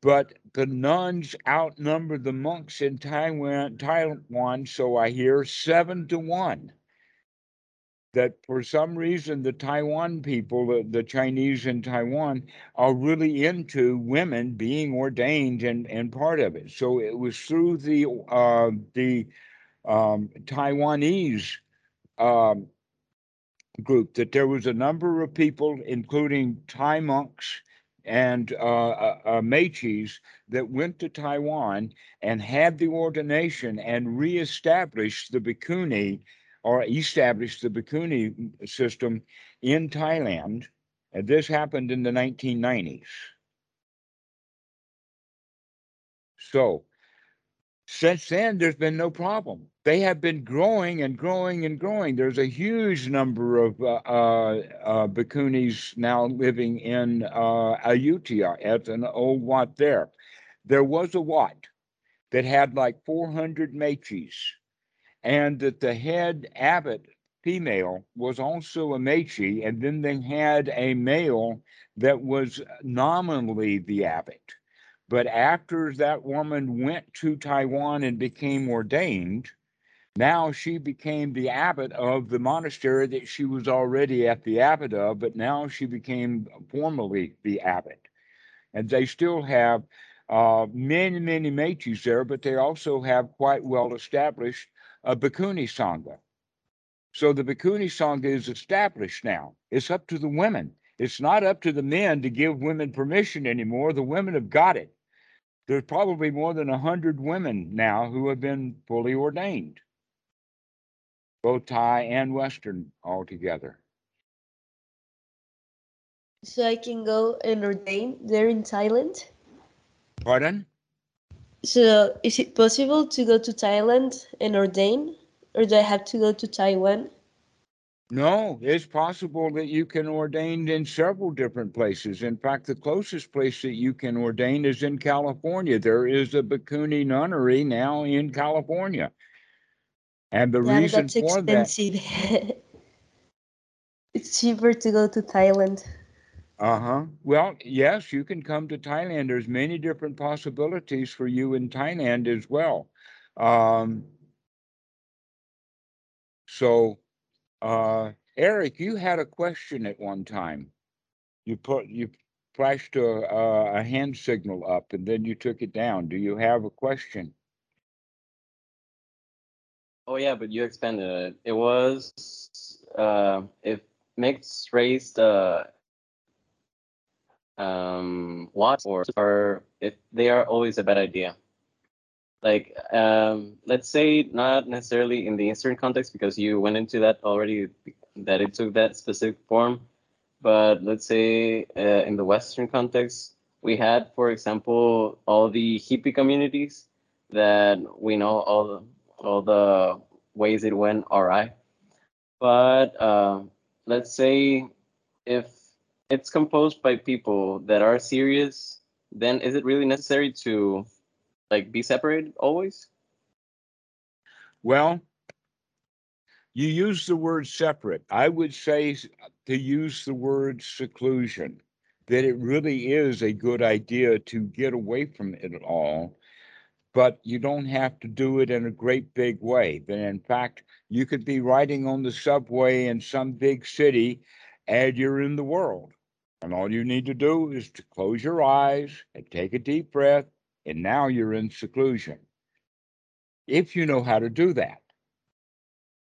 but the nuns outnumber the monks in Taiwan, Taiwan, so I hear seven to one. That for some reason, the Taiwan people, the, the Chinese in Taiwan, are really into women being ordained and, and part of it. So it was through the uh, the um, Taiwanese um, group that there was a number of people, including Thai monks and uh, uh, uh, that went to Taiwan and had the ordination and reestablished the Bhikkhuni or established the Bhikkhuni system in Thailand. And this happened in the 1990s. So Since then, there's been no problem. They have been growing and growing and growing. There's a huge number of uh, uh, uh, Bhikkhunis now living in uh, Ayutthaya at an old Wat there. There was a Wat that had like 400 Mechis, and that the head abbot female was also a Mechi, and then they had a male that was nominally the abbot. But after that woman went to Taiwan and became ordained, now she became the abbot of the monastery that she was already at the abbot of, but now she became formally the abbot. And they still have uh, many, many mechis there, but they also have quite well established a Bhikkhuni Sangha. So the Bhikkhuni Sangha is established now. It's up to the women. It's not up to the men to give women permission anymore. The women have got it there's probably more than 100 women now who have been fully ordained, both Thai and Western altogether. So I can go and ordain there in Thailand? Pardon? So is it possible to go to Thailand and ordain? Or do I have to go to Taiwan? No, it's possible that you can ordain in several different places. In fact, the closest place that you can ordain is in California. There is a Bhikkhuni nunnery now in California. And the Yeah, reason that's for that, expensive. it's cheaper to go to Thailand. uh-huh. Well, yes, you can come to Thailand. There's many different possibilities for you in Thailand as well. Um, so uh, Eric, you had a question at one time. You put you flashed a, a hand signal up and then you took it down. Do you have a question? Oh yeah, but you expanded it. It was uh, if mixed race uh, um, what or, or if they are always a bad idea. Like um, let's say not necessarily in the Eastern context because you went into that already that it took that specific form, but let's say uh, in the Western context we had, for example, all the hippie communities that we know all all the ways it went all right. But uh, let's say if it's composed by people that are serious, then is it really necessary to like be separated always? Well, you use the word separate. I would say to use the word seclusion, that it really is a good idea to get away from it all, but you don't have to do it in a great big way. That in fact, you could be riding on the subway in some big city and you're in the world. And all you need to do is to close your eyes and take a deep breath, and now you're in seclusion. If you know how to do that.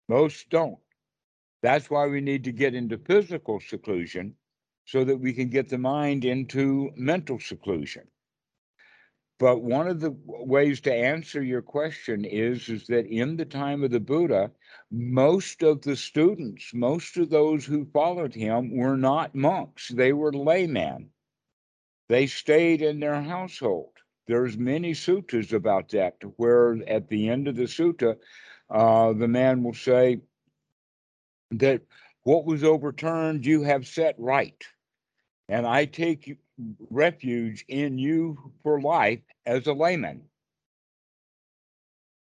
Most don't. That's why we need to get into physical seclusion so that we can get the mind into mental seclusion. But one of the ways to answer your question is, is that in the time of the Buddha, most of the students, most of those who followed him were not monks, they were laymen. They stayed in their household. There's many suttas about that, where at the end of the sutta, uh, the man will say that what was overturned you have set right. And I take refuge in you for life as a layman.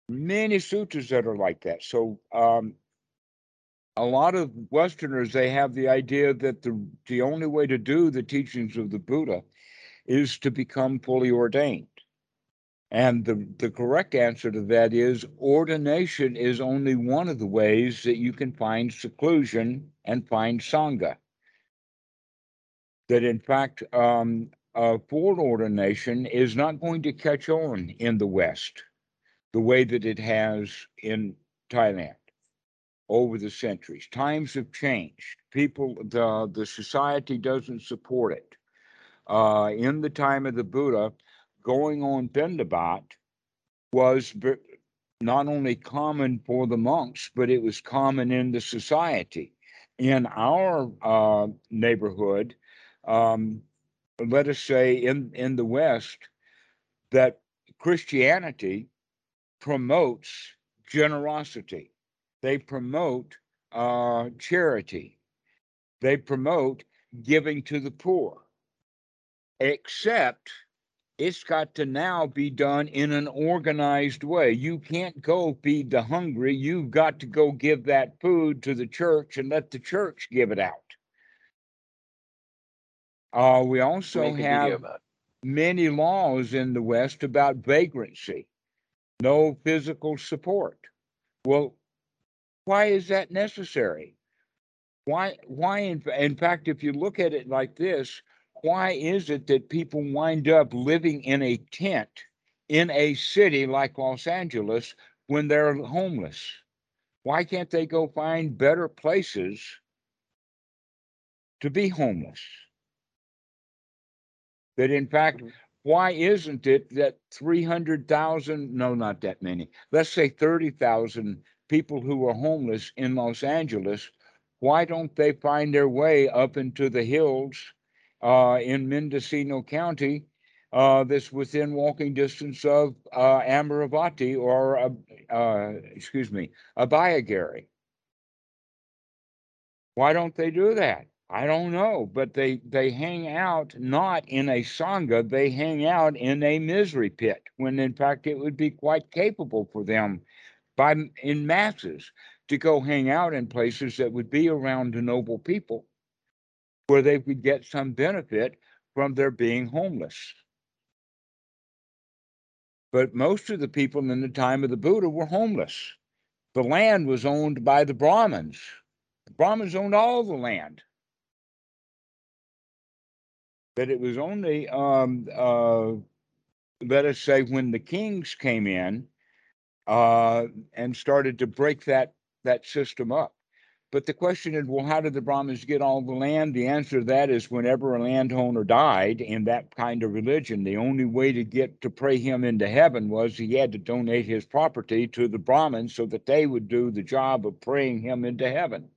Many sutras that are like that. So um, a lot of Westerners they have the idea that the the only way to do the teachings of the Buddha is to become fully ordained. And the, the correct answer to that is ordination is only one of the ways that you can find seclusion and find Sangha. That in fact, um, full ordination is not going to catch on in the West the way that it has in Thailand over the centuries. Times have changed. People, the, the society doesn't support it. Uh, in the time of the Buddha, going on Bendabat was not only common for the monks, but it was common in the society. In our uh, neighborhood, um, let us say in, in the West, that Christianity promotes generosity. They promote uh, charity. They promote giving to the poor. Except it's got to now be done in an organized way. You can't go feed the hungry. You've got to go give that food to the church and let the church give it out. Uh, we also Make a video have many laws in the West about vagrancy, no physical support. Well, why is that necessary? Why, why, in, in fact, if you look at it like this, why is it that people wind up living in a tent in a city like Los Angeles when they're homeless? Why can't they go find better places to be homeless? That in fact, Mhm. why isn't it that 300,000, no, not that many, let's say 30,000 people who are homeless in Los Angeles, why don't they find their way up into the hills uh, in Mendocino County uh, that's within walking distance of uh, Amaravati or, uh, uh, excuse me, Abhayagiri? Why don't they do that? I don't know, but they they hang out not in a sangha, they hang out in a misery pit when in fact it would be quite capable for them by in masses to go hang out in places that would be around the noble people where they could get some benefit from their being homeless. But most of the people in the time of the Buddha were homeless. The land was owned by the Brahmins. The Brahmins owned all the land. That it was only, um, uh, let us say, when the kings came in uh, and started to break that that system up. But the question is, well, how did the Brahmins get all the land? The answer to that is whenever a landowner died in that kind of religion, the only way to get to pray him into heaven was he had to donate his property to the Brahmins so that they would do the job of praying him into heaven.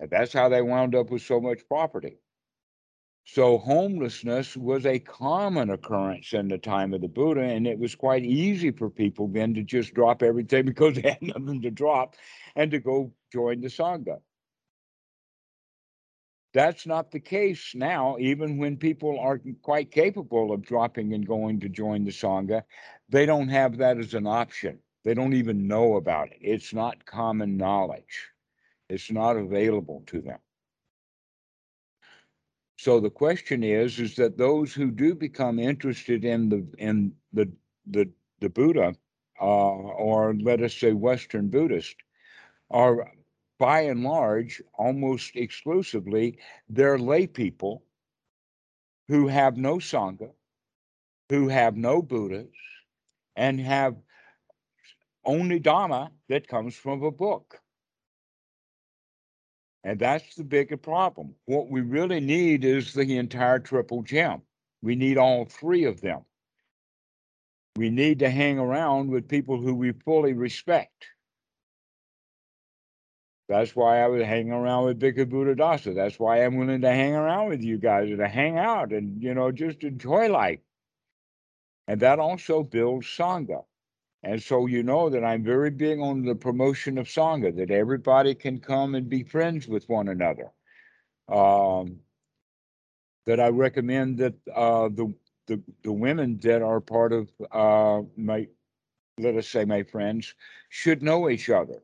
And that's how they wound up with so much property. So homelessness was a common occurrence in the time of the Buddha, and it was quite easy for people then to just drop everything because they had nothing to drop and to go join the Sangha. That's not the case now, even when people are quite capable of dropping and going to join the Sangha, they don't have that as an option. They don't even know about it. It's not common knowledge. It's not available to them. So the question is, is that those who do become interested in the in the the the Buddha, uh, or let us say Western Buddhist, are by and large almost exclusively they're lay people who have no sangha, who have no Buddhas, and have only Dhamma that comes from a book. And that's the bigger problem. What we really need is the entire triple gem. We need all three of them. We need to hang around with people who we fully respect. That's why I was hanging around with Bhikkhu Buddhadasa. That's why I'm willing to hang around with you guys and to hang out and, you know, just enjoy life. And that also builds Sangha. And so you know that I'm very big on the promotion of Sangha, that everybody can come and be friends with one another. Um, that I recommend that uh, the, the the women that are part of uh, my, let us say, my friends, should know each other.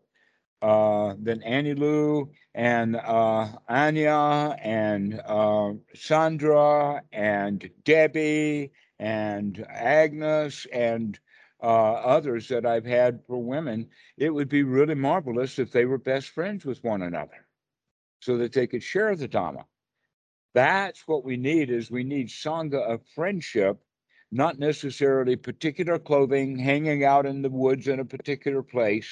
Uh, then Annie Lou and uh, Anya and uh, Sandra and Debbie and Agnes and uh, others that I've had for women, it would be really marvelous if they were best friends with one another so that they could share the Dhamma. That's wat we need is we need Sangha of friendship, not necessarily particular clothing, hanging out in the woods in a particular place,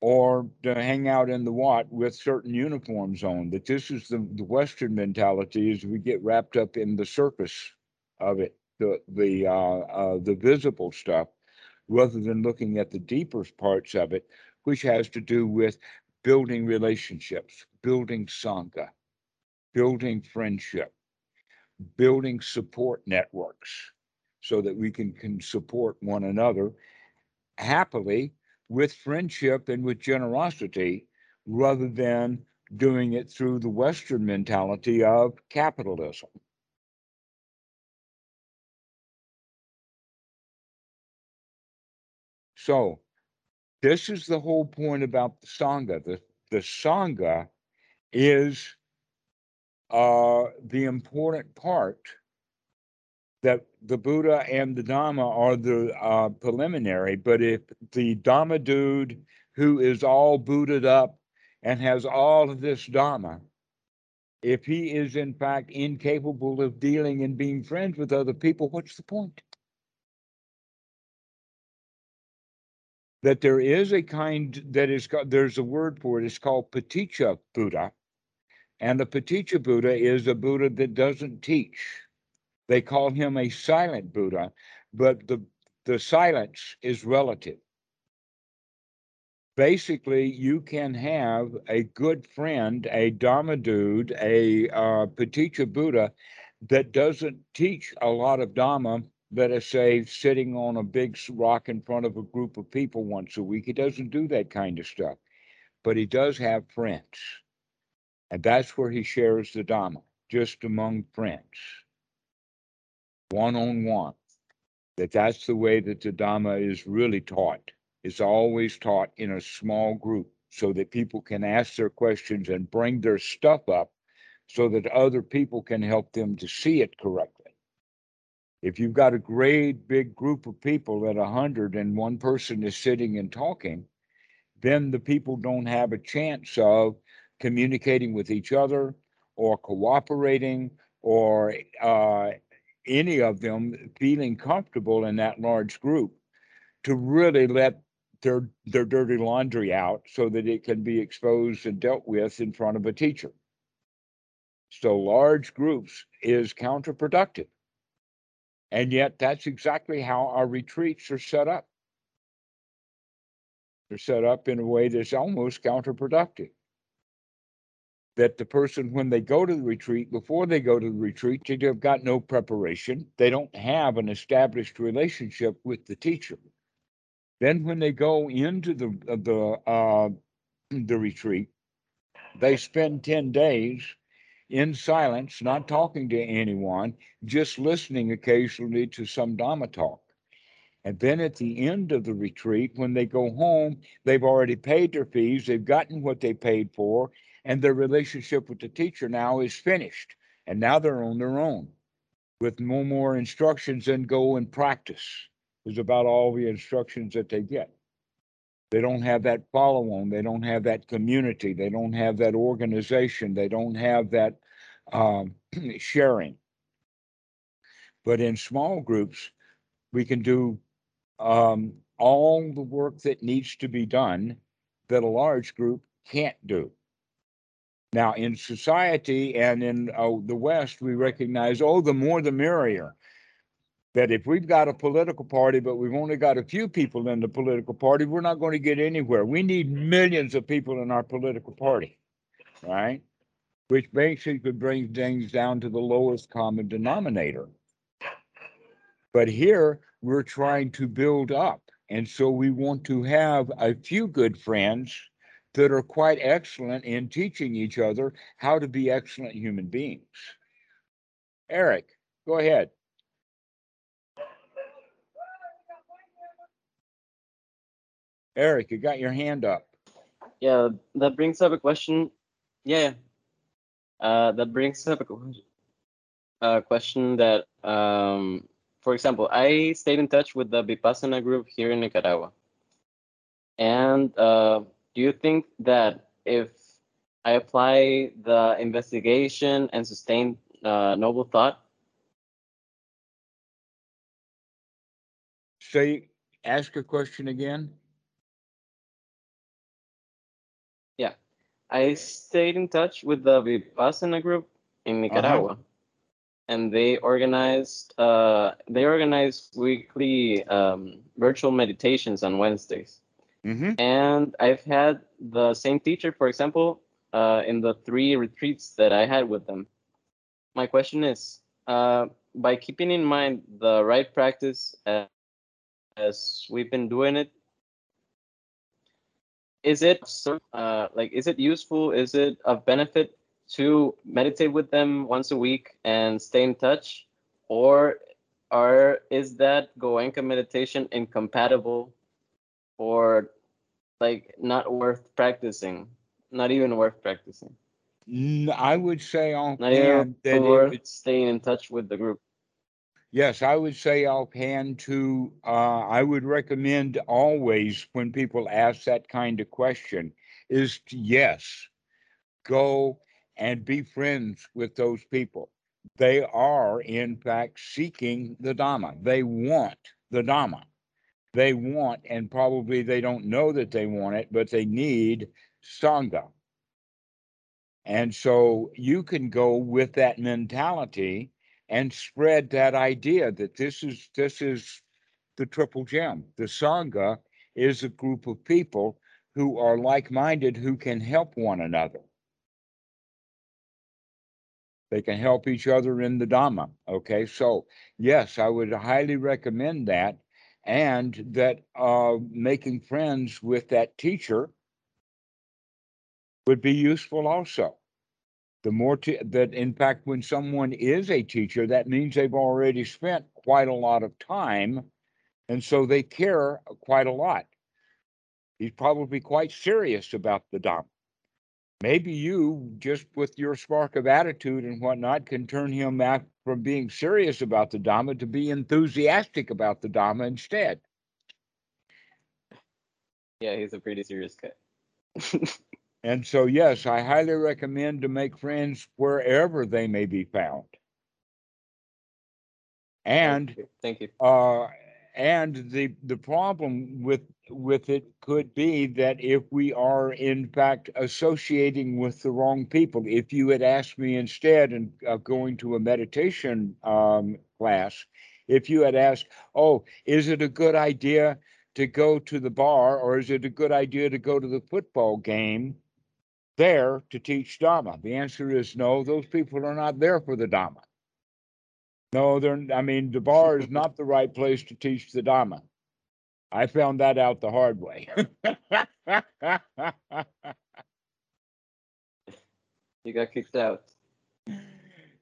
or to hang out in the what with certain uniforms on. That this is the, the Western mentality is we get wrapped up in the surface of it, the the uh, uh, the visible stuff, rather than looking at the deeper parts of it, which has to do with building relationships, building sangha, building friendship, building support networks, so that we can can support one another happily with friendship and with generosity rather than doing it through the Western mentality of capitalism. So, this is the whole point about the Sangha. The, the Sangha is uh, the important part that the Buddha and the Dhamma are the uh, preliminary. But if the Dhamma dude who is all booted up and has all of this Dhamma, if he is in fact incapable of dealing and being friends with other people, what's the point? That there is a kind that is there's a word for it, it's called Pacceka Buddha. And the Pacceka Buddha is a Buddha that doesn't teach. They call him a silent Buddha, but the, the silence is relative. Basically, you can have a good friend, a Dharma dude, a uh, Pacceka Buddha that doesn't teach a lot of Dharma, us say, sitting on a big rock in front of a group of people once a week. He doesn't do that kind of stuff, but he does have friends. And that's where he shares the Dhamma, just among friends one on one. That that's the way that the Dhamma is really taught. It's always taught in a small group so that people can ask their questions and bring their stuff up so that other people can help them to see it correctly. If you've got a great big group of people at a hundred and one person is sitting and talking, then the people don't have a chance of communicating with each other or cooperating or uh, any of them feeling comfortable in that large group to really let their their dirty laundry out so that it can be exposed and dealt with in front of a teacher. So large groups is counterproductive. And yet that's exactly how our retreats are set up. They're set up in a way that's almost counterproductive that the person, when they go to the retreat, before they go to the retreat, they have got no preparation. They don't have an established relationship with the teacher. Then, when they go into the the uh, the retreat, they spend ten days in silence, not talking to anyone, just listening occasionally to some Dhamma talk. And then at the end of the retreat, when they go home, they've already paid their fees, they've gotten what they paid for, and their relationship with the teacher now is finished. And now they're on their own with no more instructions and go and practice is about all the instructions that they get. They don't have that follow on. They don't have that community. They don't have that organization. They don't have that um, sharing. But in small groups, we can do um, all the work that needs to be done that a large group can't do. Now, in society and in uh, the West, we recognize, oh, the more the merrier. That if we've got a political party, but we've only got a few people in the political party, we're not going to get anywhere. We need millions of people in our political party, right? Which basically brings things down to the lowest common denominator. But here, we're trying to build up. And so we want to have a few good friends that are quite excellent in teaching each other how to be excellent human beings. Eric, go ahead. Eric, you got your hand up. Yeah, that brings up a question. Yeah, uh, that brings up a, a question that, um, for example, I stayed in touch with the Vipassana group here in Nicaragua. And uh, do you think that if I apply the investigation and sustain uh, noble thought? Say, ask a question again. I stayed in touch with the Vipassana group in Nicaragua, uh-huh. and they organized uh, they organized weekly um, virtual meditations on Wednesdays. Mm-hmm. And I've had the same teacher, for example, uh, in the three retreats that I had with them. My question is uh, by keeping in mind the right practice as, as we've been doing it is it uh, like is it useful? Is it of benefit to meditate with them once a week and stay in touch, or or is that Goenka meditation incompatible, or like not worth practicing? Not even worth practicing. I would say Not offhand even that it worth staying in touch with the group. Yes, I would say offhand to, uh, I would recommend always when people ask that kind of question is to, yes, go and be friends with those people. They are in fact seeking the Dhamma. They want the Dhamma. They want, and probably they don't know that they want it, but they need Sangha. And so you can go with that mentality and spread that idea that this is this is the triple gem. The Sangha is a group of people who are like-minded who can help one another. They can help each other in the Dhamma. Okay, so yes, I would highly recommend that, and that uh, making friends with that teacher would be useful also the more t- that in fact when someone is a teacher that means they've already spent quite a lot of time and so they care quite a lot. He's probably quite serious about the dhamma maybe you just with your spark of attitude and whatnot can turn him from being serious about the dhamma to be enthusiastic about the dhamma instead. Yeah, he's a pretty serious guy. and so yes i highly recommend to make friends wherever they may be found and thank you. Uh, and the the problem with with it could be that if we are in fact associating with the wrong people, if you had asked me instead and uh, going to a meditation um, class, if you had asked, "Oh, is it a good idea to go to the bar, or is it a good idea to go to the football game?" There to teach Dhamma. The answer is no. Those people are not there for the Dhamma. No, they're, I mean, the bar is not the right place to teach the Dhamma. I found that out the hard way. You got kicked out.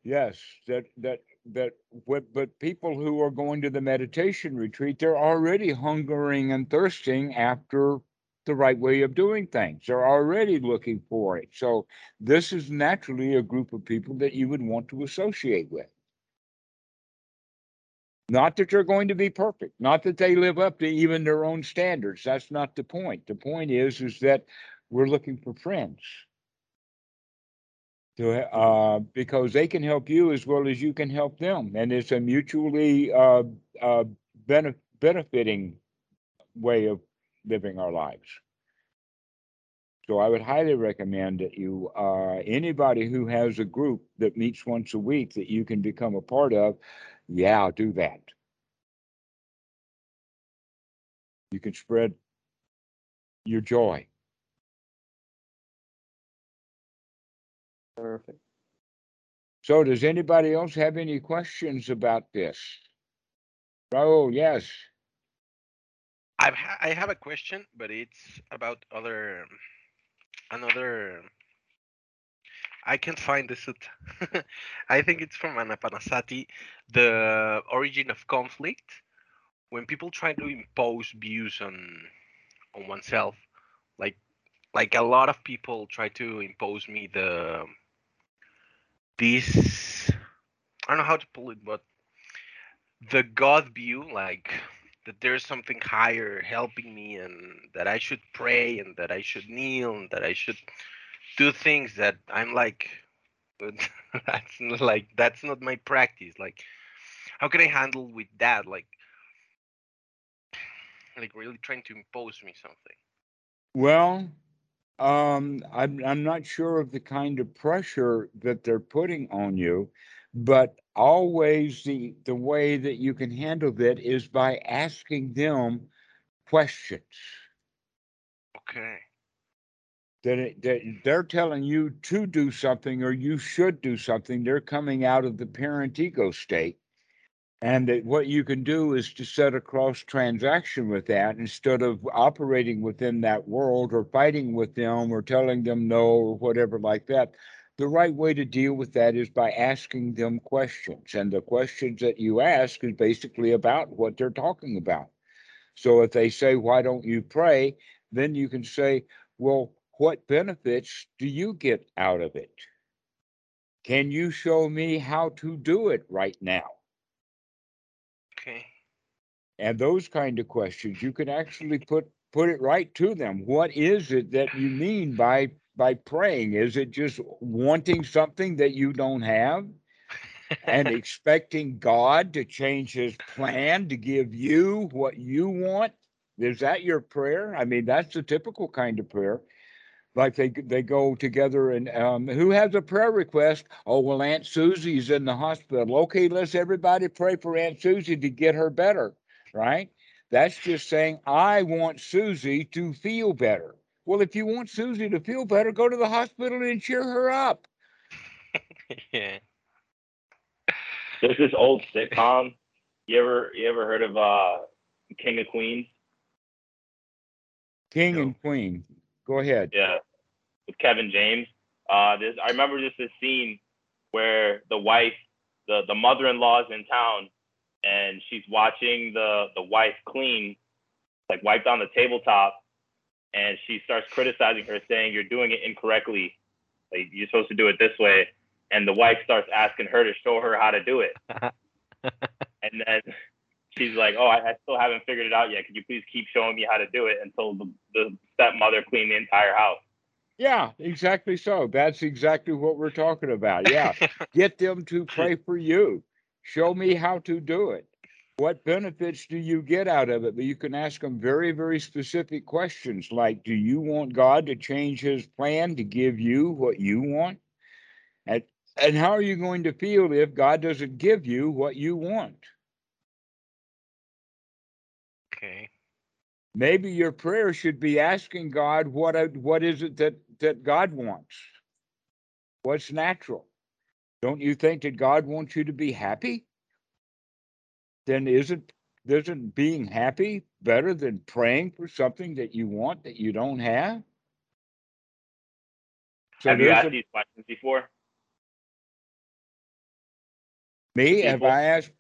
yes, that, that, that, what, but people who are going to the meditation retreat, they're already hungering and thirsting after the right way of doing things. They're already looking for it. So this is naturally a group of people that you would want to associate with. Not that they're going to be perfect, not that they live up to even their own standards. That's not the point. The point is, is that we're looking for friends. To, uh, because they can help you as well as you can help them. And it's a mutually uh, uh, benef- benefiting way of living our lives. So I would highly recommend that you, uh, anybody who has a group that meets once a week that you can become a part of, yeah, do that. You can spread your joy. Perfect. So does anybody else have any questions about this? Raul, yes. I've ha- I have a question, but it's about other another. I can't find the sutta. I think it's from Anapanasati, the origin of conflict. When people try to impose views on on oneself, like like a lot of people try to impose me the this I don't know how to pull it, but the God view, like that there's something higher helping me and that I should pray and that I should kneel and that I should do things that I'm like that's not like that's not my practice. Like how can I handle with that? Like like really trying to impose me something. Well, um, I'm I'm not sure of the kind of pressure that they're putting on you, but always the the way that you can handle that is by asking them questions. okay That, it, that they're telling you to do something or you should do something. They're coming out of the parent ego state. And that what you can do is to set a cross transaction with that instead of operating within that world or fighting with them or telling them no or whatever like that. The right way to deal with that is by asking them questions. And the questions that you ask is basically about what they're talking about. So if they say, Why don't you pray? Then you can say, Well, what benefits do you get out of it? Can you show me how to do it right now? Okay. and those kind of questions you can actually put put it right to them what is it that you mean by by praying is it just wanting something that you don't have and expecting god to change his plan to give you what you want is that your prayer i mean that's the typical kind of prayer like they they go together and um, who has a prayer request? Oh well, Aunt Susie's in the hospital. Okay, let's everybody pray for Aunt Susie to get her better, right? That's just saying I want Susie to feel better. Well, if you want Susie to feel better, go to the hospital and cheer her up. yeah. There's this old sitcom. You ever you ever heard of uh King of Queens? King No. and Queen, go ahead. Yeah, with Kevin James. Uh, this I remember just this scene where the wife, the the mother-in-law is in town, and she's watching the the wife clean, like wipe down the tabletop, and she starts criticizing her, saying, "You're doing it incorrectly. Like you're supposed to do it this way." And the wife starts asking her to show her how to do it, and then she's like, "Oh, I, I still haven't figured it out yet. Could you please keep showing me how to do it until the, the stepmother cleaned the entire house?" Yeah, exactly so. That's exactly what we're talking about. Yeah. Get them to pray for you. Show me how to do it. What benefits do you get out of it? But you can ask them very, very specific questions like Do you want God to change his plan to give you what you want? And, and how are you going to feel if God doesn't give you what you want? okay. Maybe your prayer should be asking God what what is it that that God wants? What's natural? Don't you think that God wants you to be happy? Then isn't isn't being happy better than praying for something that you want that you don't have? So Have you asked a- these questions before? me have? I asked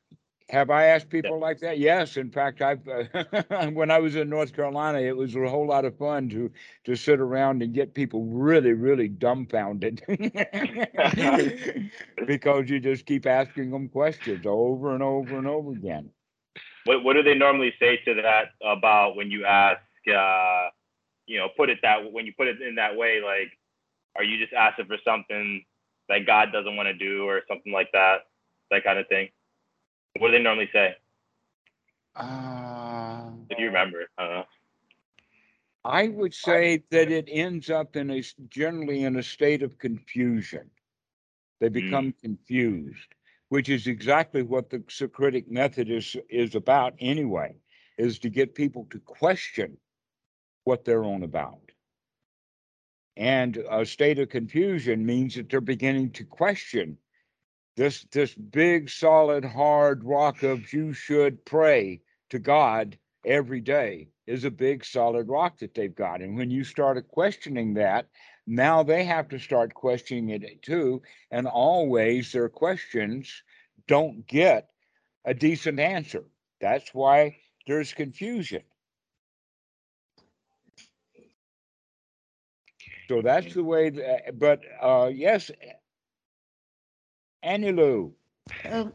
have I asked people like that? Yes. In fact, I've uh, when I was in North Carolina, it was a whole lot of fun to to sit around and get people really, really dumbfounded because you just keep asking them questions over and over and over again. What What do they normally say to that about when you ask? Uh, you know, put it that when you put it in that way, like, are you just asking for something that God doesn't want to do, or something like that, that kind of thing? What do they normally say? Uh, If you remember, I don't know. I would say that it ends up in a generally in a state of confusion. They become confused, which is exactly what the Socratic method is is about anyway, is to get people to question what they're on about. And a state of confusion means that they're beginning to question this this big solid hard rock of you should pray to God every day is a big solid rock that they've got. And when you started questioning that, now they have to start questioning it too. And always their questions don't get a decent answer. That's why there's confusion. So that's the way, that, but uh, yes, Anilu. Um,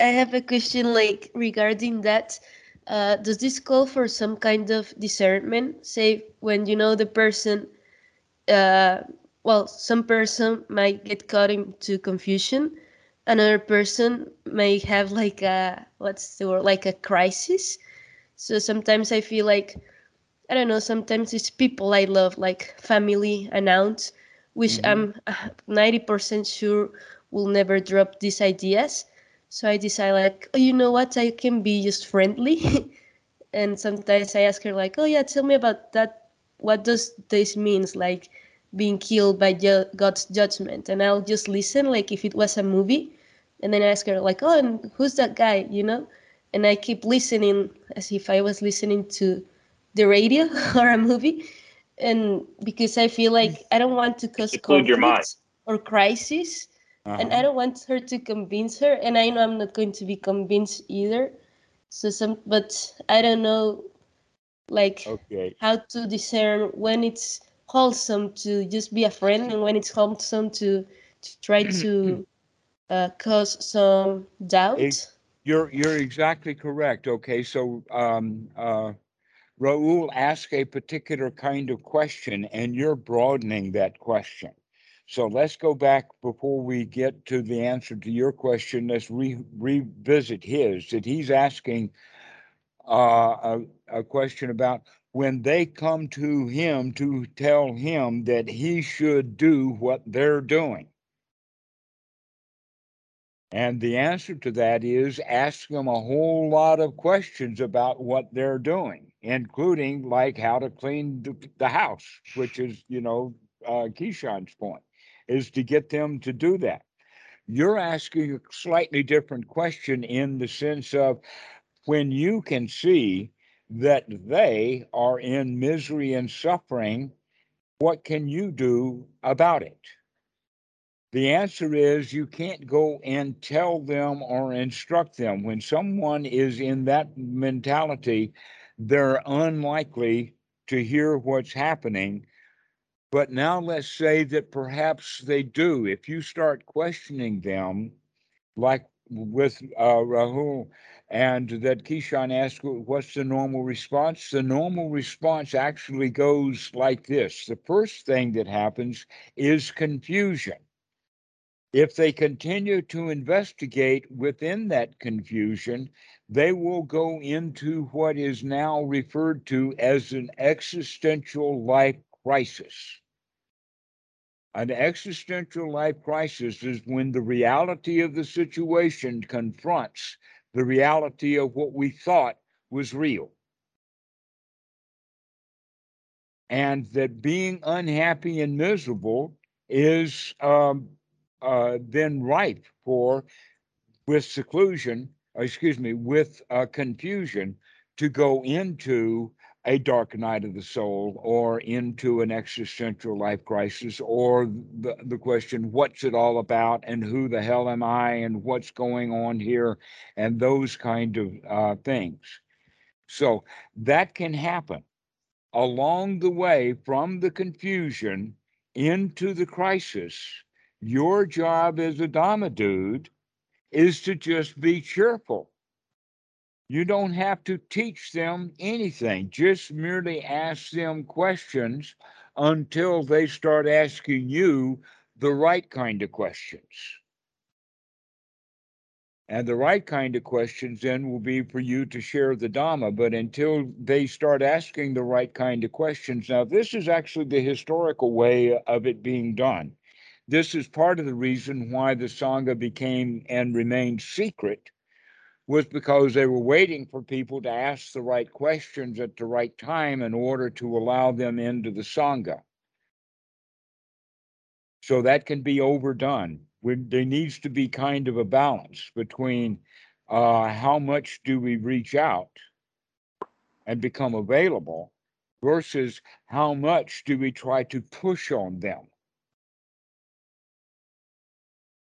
I have a question like regarding that. Uh, does this call for some kind of discernment? Say when you know the person, uh, well, some person might get caught into confusion. Another person may have like a what's the word like a crisis. So sometimes I feel like I don't know. Sometimes it's people I love, like family and aunts, which Mhm. I'm ninety percent sure will never drop these ideas. So I decide like, oh, you know what? I can be just friendly, and sometimes I ask her like, oh yeah, tell me about that. What does this means? Like being killed by ju- God's judgment, and I'll just listen like if it was a movie, and then I ask her like, "Oh, and who's that guy?" You know, and I keep listening as if I was listening to the radio or a movie, and because I feel like mm. I don't want to cause Include your mind. conflict or crisis, and Uh-huh. I don't want her to convince her, and I know I'm not going to be convinced either. So some, but I don't know, like Okay. how to discern when it's wholesome to just be a friend and when it's wholesome to, to try to uh, cause some doubt. Ex- You're you're exactly correct. Okay, so um, uh, Raul asked a particular kind of question, and you're broadening that question. So let's go back before we get to the answer to your question. Let's re- revisit his. That he's asking uh, a, a question about when they come to him to tell him that he should do what they're doing. And the answer to that is ask them a whole lot of questions about what they're doing, including like how to clean the, the house, which is, you know, uh, Keyshawn's point, is to get them to do that. You're asking a slightly different question in the sense of when you can see that they are in misery and suffering, what can you do about it? The answer is you can't go and tell them or instruct them. When someone is in that mentality, they're unlikely to hear what's happening. But now let's say that perhaps they do. If you start questioning them, like with uh, Rahul, and that Keyshawn asked, what's the normal response? The normal response actually goes like this the first thing that happens is confusion if they continue to investigate within that confusion, they will go into what is now referred to as an existential life crisis. An existential life crisis is when the reality of the situation confronts the reality of what we thought was real. And that being unhappy and miserable is um, uh, then ripe for, with seclusion, excuse me, with uh, confusion, to go into a dark night of the soul or into an existential life crisis or the, the question, what's it all about and who the hell am I and what's going on here and those kind of uh, things. So that can happen along the way from the confusion into the crisis your job as a Dhamma dude is to just be cheerful. You don't have to teach them anything, just merely ask them questions until they start asking you the right kind of questions. And the right kind of questions then will be for you to share the Dhamma. But until they start asking the right kind of questions, now, this is actually the historical way of it being done. This is part of the reason why the Sangha became and remained secret, was because they were waiting for people to ask the right questions at the right time in order to allow them into the Sangha. So that can be overdone. There needs to be kind of a balance between uh, how much do we reach out and become available versus how much do we try to push on them.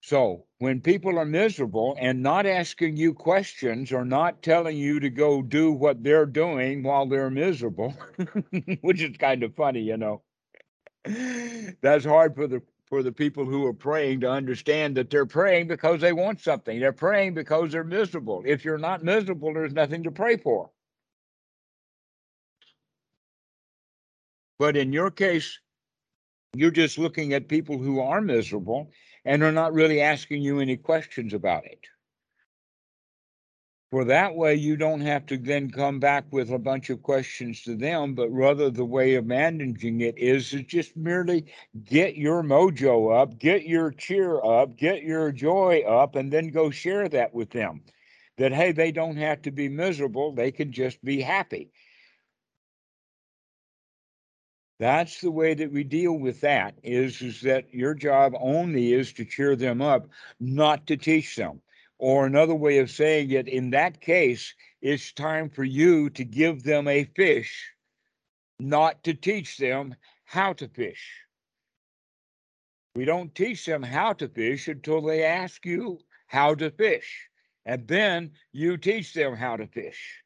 So when people are miserable and not asking you questions or not telling you to go do what they're doing while they're miserable, which is kind of funny, you know. That's hard for the for the people who are praying to understand that they're praying because they want something. They're praying because they're miserable. If you're not miserable, there's nothing to pray for. But in your case, you're just looking at people who are miserable and are not really asking you any questions about it. For that way, you don't have to then come back with a bunch of questions to them, but rather the way of managing it is to just merely get your mojo up, get your cheer up, get your joy up, and then go share that with them. That, hey, they don't have to be miserable, they can just be happy. That's the way that we deal with that is, is that your job only is to cheer them up, not to teach them. Or another way of saying it, in that case, it's time for you to give them a fish, not to teach them how to fish. We don't teach them how to fish until they ask you how to fish. And then you teach them how to fish.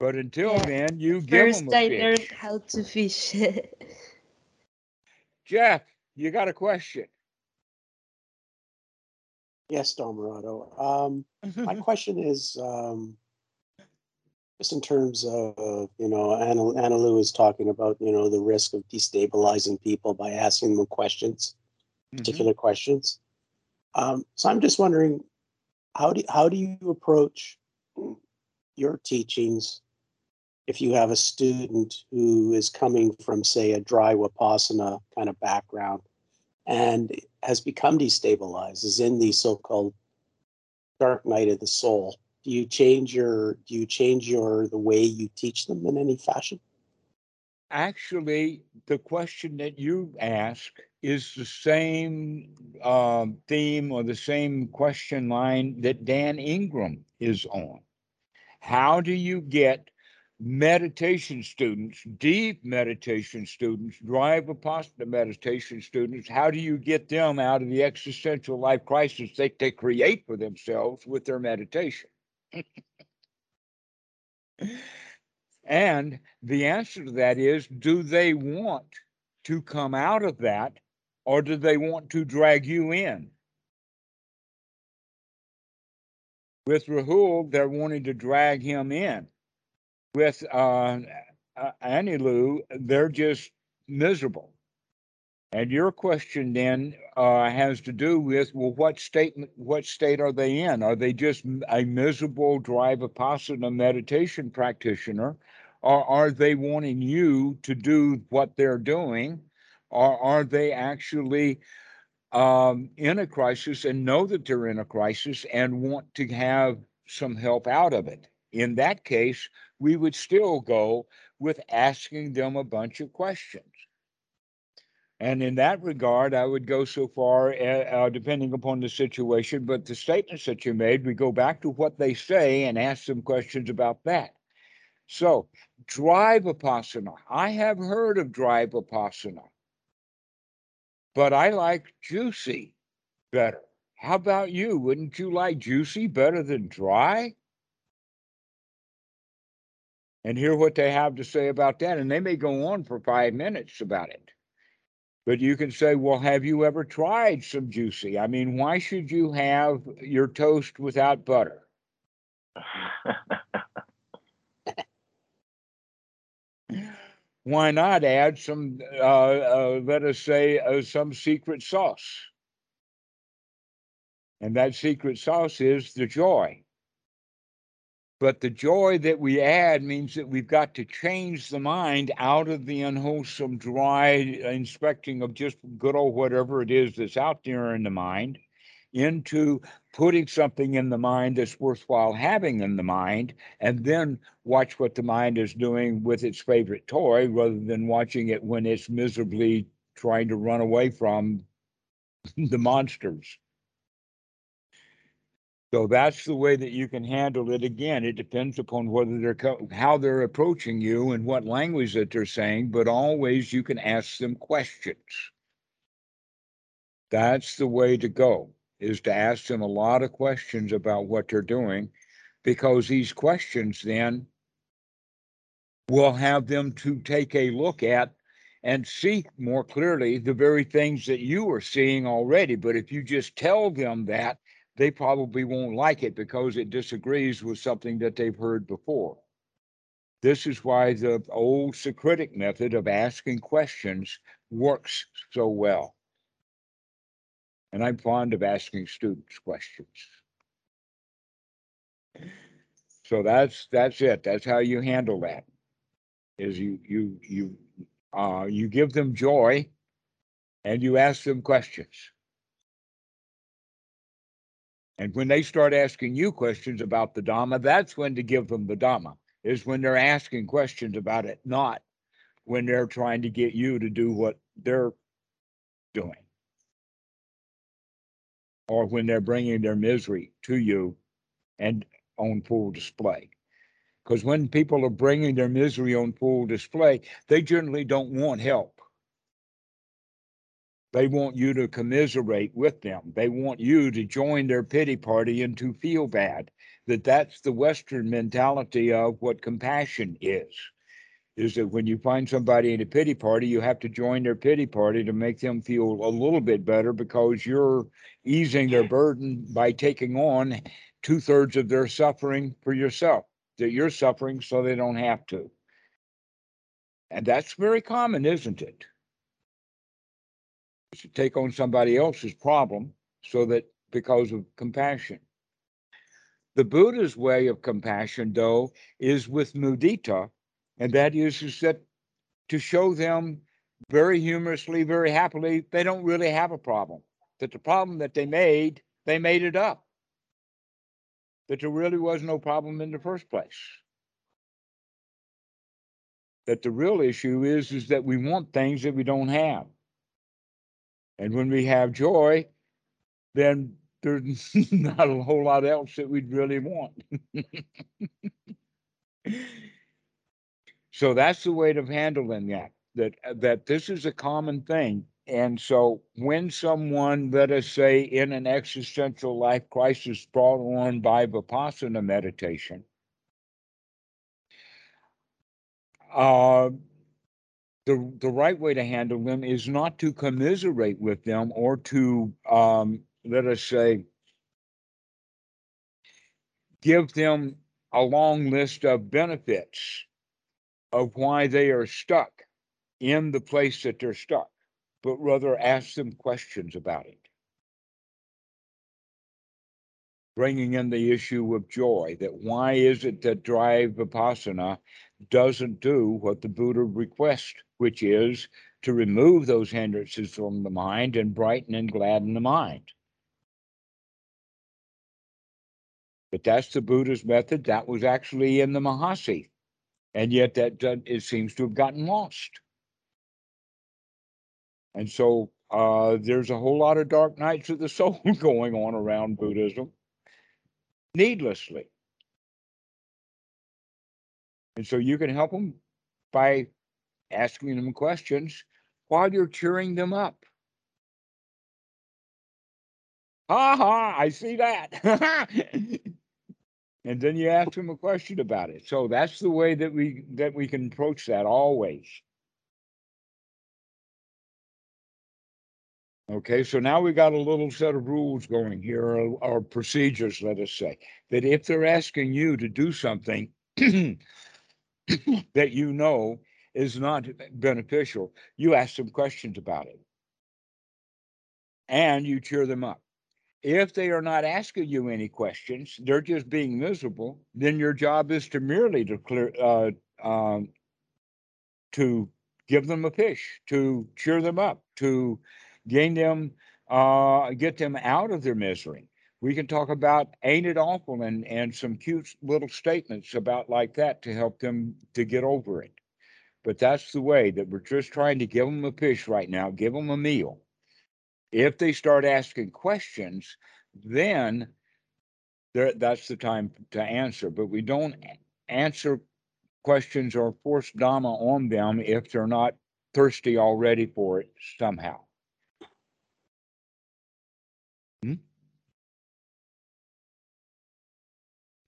But until Yeah, then, you give First, them a I fish. learned how to fish. Jeff, you got a question? Yes, Dhammarato. Um, my question is, um, just in terms of, you know, Anna, Anilu is talking about, you know, the risk of destabilizing people by asking them questions, Mhm. particular questions. Um, so I'm just wondering, how do, how do you approach your teachings if you have a student who is coming from, say, a dry Vipassana kind of background and has become destabilized, is in the so-called dark night of the soul? Do you change your do you change your the way you teach them in any fashion? Actually, the question that you ask is the same um, theme or the same question line that Dan Ingram is on. How do you get meditation students, deep meditation students, dry vipassana meditation students, how do you get them out of the existential life crisis that they create for themselves with their meditation? and the answer to that is do they want to come out of that or do they want to drag you in? With Rahul, they're wanting to drag him in. With uh, uh, Anilu, they're just miserable. And your question then uh, has to do with well, what state what state are they in? Are they just a miserable vipassana meditation practitioner, or are they wanting you to do what they're doing, or are they actually um, in a crisis and know that they're in a crisis and want to have some help out of it? In that case, we would still go with asking them a bunch of questions. And in that regard, I would go so far, uh, uh, depending upon the situation, but the statements that you made, we go back to what they say and ask them questions about that. So, dry vipassana. I have heard of dry vipassana, but I like juicy better. How about you? Wouldn't you like juicy better than dry? And hear what they have to say about that. And they may go on for five minutes about it. But you can say, well, have you ever tried some juicy? I mean, why should you have your toast without butter? Why not add some, uh, uh, let us say, uh, some secret sauce? And that secret sauce is the joy. But the joy that we add means that we've got to change the mind out of the unwholesome, dry inspecting of just good old whatever it is that's out there in the mind into putting something in the mind that's worthwhile having in the mind, and then watch what the mind is doing with its favorite toy rather than watching it when it's miserably trying to run away from the monsters. So that's the way that you can handle it. Again, it depends upon whether they're co- how they're approaching you and what language that they're saying, but always you can ask them questions. That's the way to go is to ask them a lot of questions about what they're doing because these questions then will have them to take a look at and see more clearly the very things that you are seeing already. But if you just tell them that, they probably won't like it because it disagrees with something that they've heard before. This is why the old Socratic method of asking questions works so well. And I'm fond of asking students questions. So that's that's it. That's how you handle that. Is you you you uh you give them joy and you ask them questions. And when they start asking you questions about the Dhamma, that's when to give them the Dhamma. is when they're asking questions about it, not when they're trying to get you to do what they're doing. Or when they're bringing their misery to you and on full display. Because when people are bringing their misery on full display, they generally don't want help. They want you to commiserate with them. They want you to join their pity party and to feel bad. That that's the Western mentality of what compassion is. Is that when you find somebody in a pity party, you have to join their pity party to make them feel a little bit better because you're easing their burden by taking on two thirds of their suffering for yourself. That you're suffering so they don't have to. And that's very common, isn't it? To take on somebody else's problem so that because of compassion. The Buddha's way of compassion, though, is with mudita, and that is, is that to show them very humorously, very happily, they don't really have a problem. That the problem that they made, they made it up. That there really was no problem in the first place. That the real issue is, is that we want things that we don't have. And when we have joy, then there's not a whole lot else that we'd really want. so that's the way of handling that. That that this is a common thing. And so when someone, let us say, in an existential life crisis brought on by Vipassana meditation, uh, the, the right way to handle them is not to commiserate with them or to, um, let us say, give them a long list of benefits of why they are stuck in the place that they're stuck, but rather ask them questions about it. Bringing in the issue of joy that why is it that dry vipassana doesn't do what the Buddha requests, which is to remove those hindrances from the mind and brighten and gladden the mind. But that's the Buddha's method. That was actually in the Mahasi. And yet that it seems to have gotten lost. And so uh, there's a whole lot of dark nights of the soul going on around Buddhism needlessly. And so you can help them by asking them questions while you're cheering them up. Ha ha, I see that. and then you ask them a question about it. So that's the way that we that we can approach that always. Okay, so now we got a little set of rules going here, or, or procedures, let us say, that if they're asking you to do something that you know is not beneficial, you ask them questions about it and you cheer them up. If they are not asking you any questions, they're just being miserable, then your job is to merely to clear, uh, um, to give them a fish, to cheer them up, to gain them, uh, get them out of their misery. We can talk about ain't it awful? and and some cute little statements about like that to help them to get over it. But that's the way that we're just trying to give them a fish right now give them a meal. If they start asking questions then that's the time to answer. But we don't answer questions or force dhamma on them if they're not thirsty already for it somehow hmm?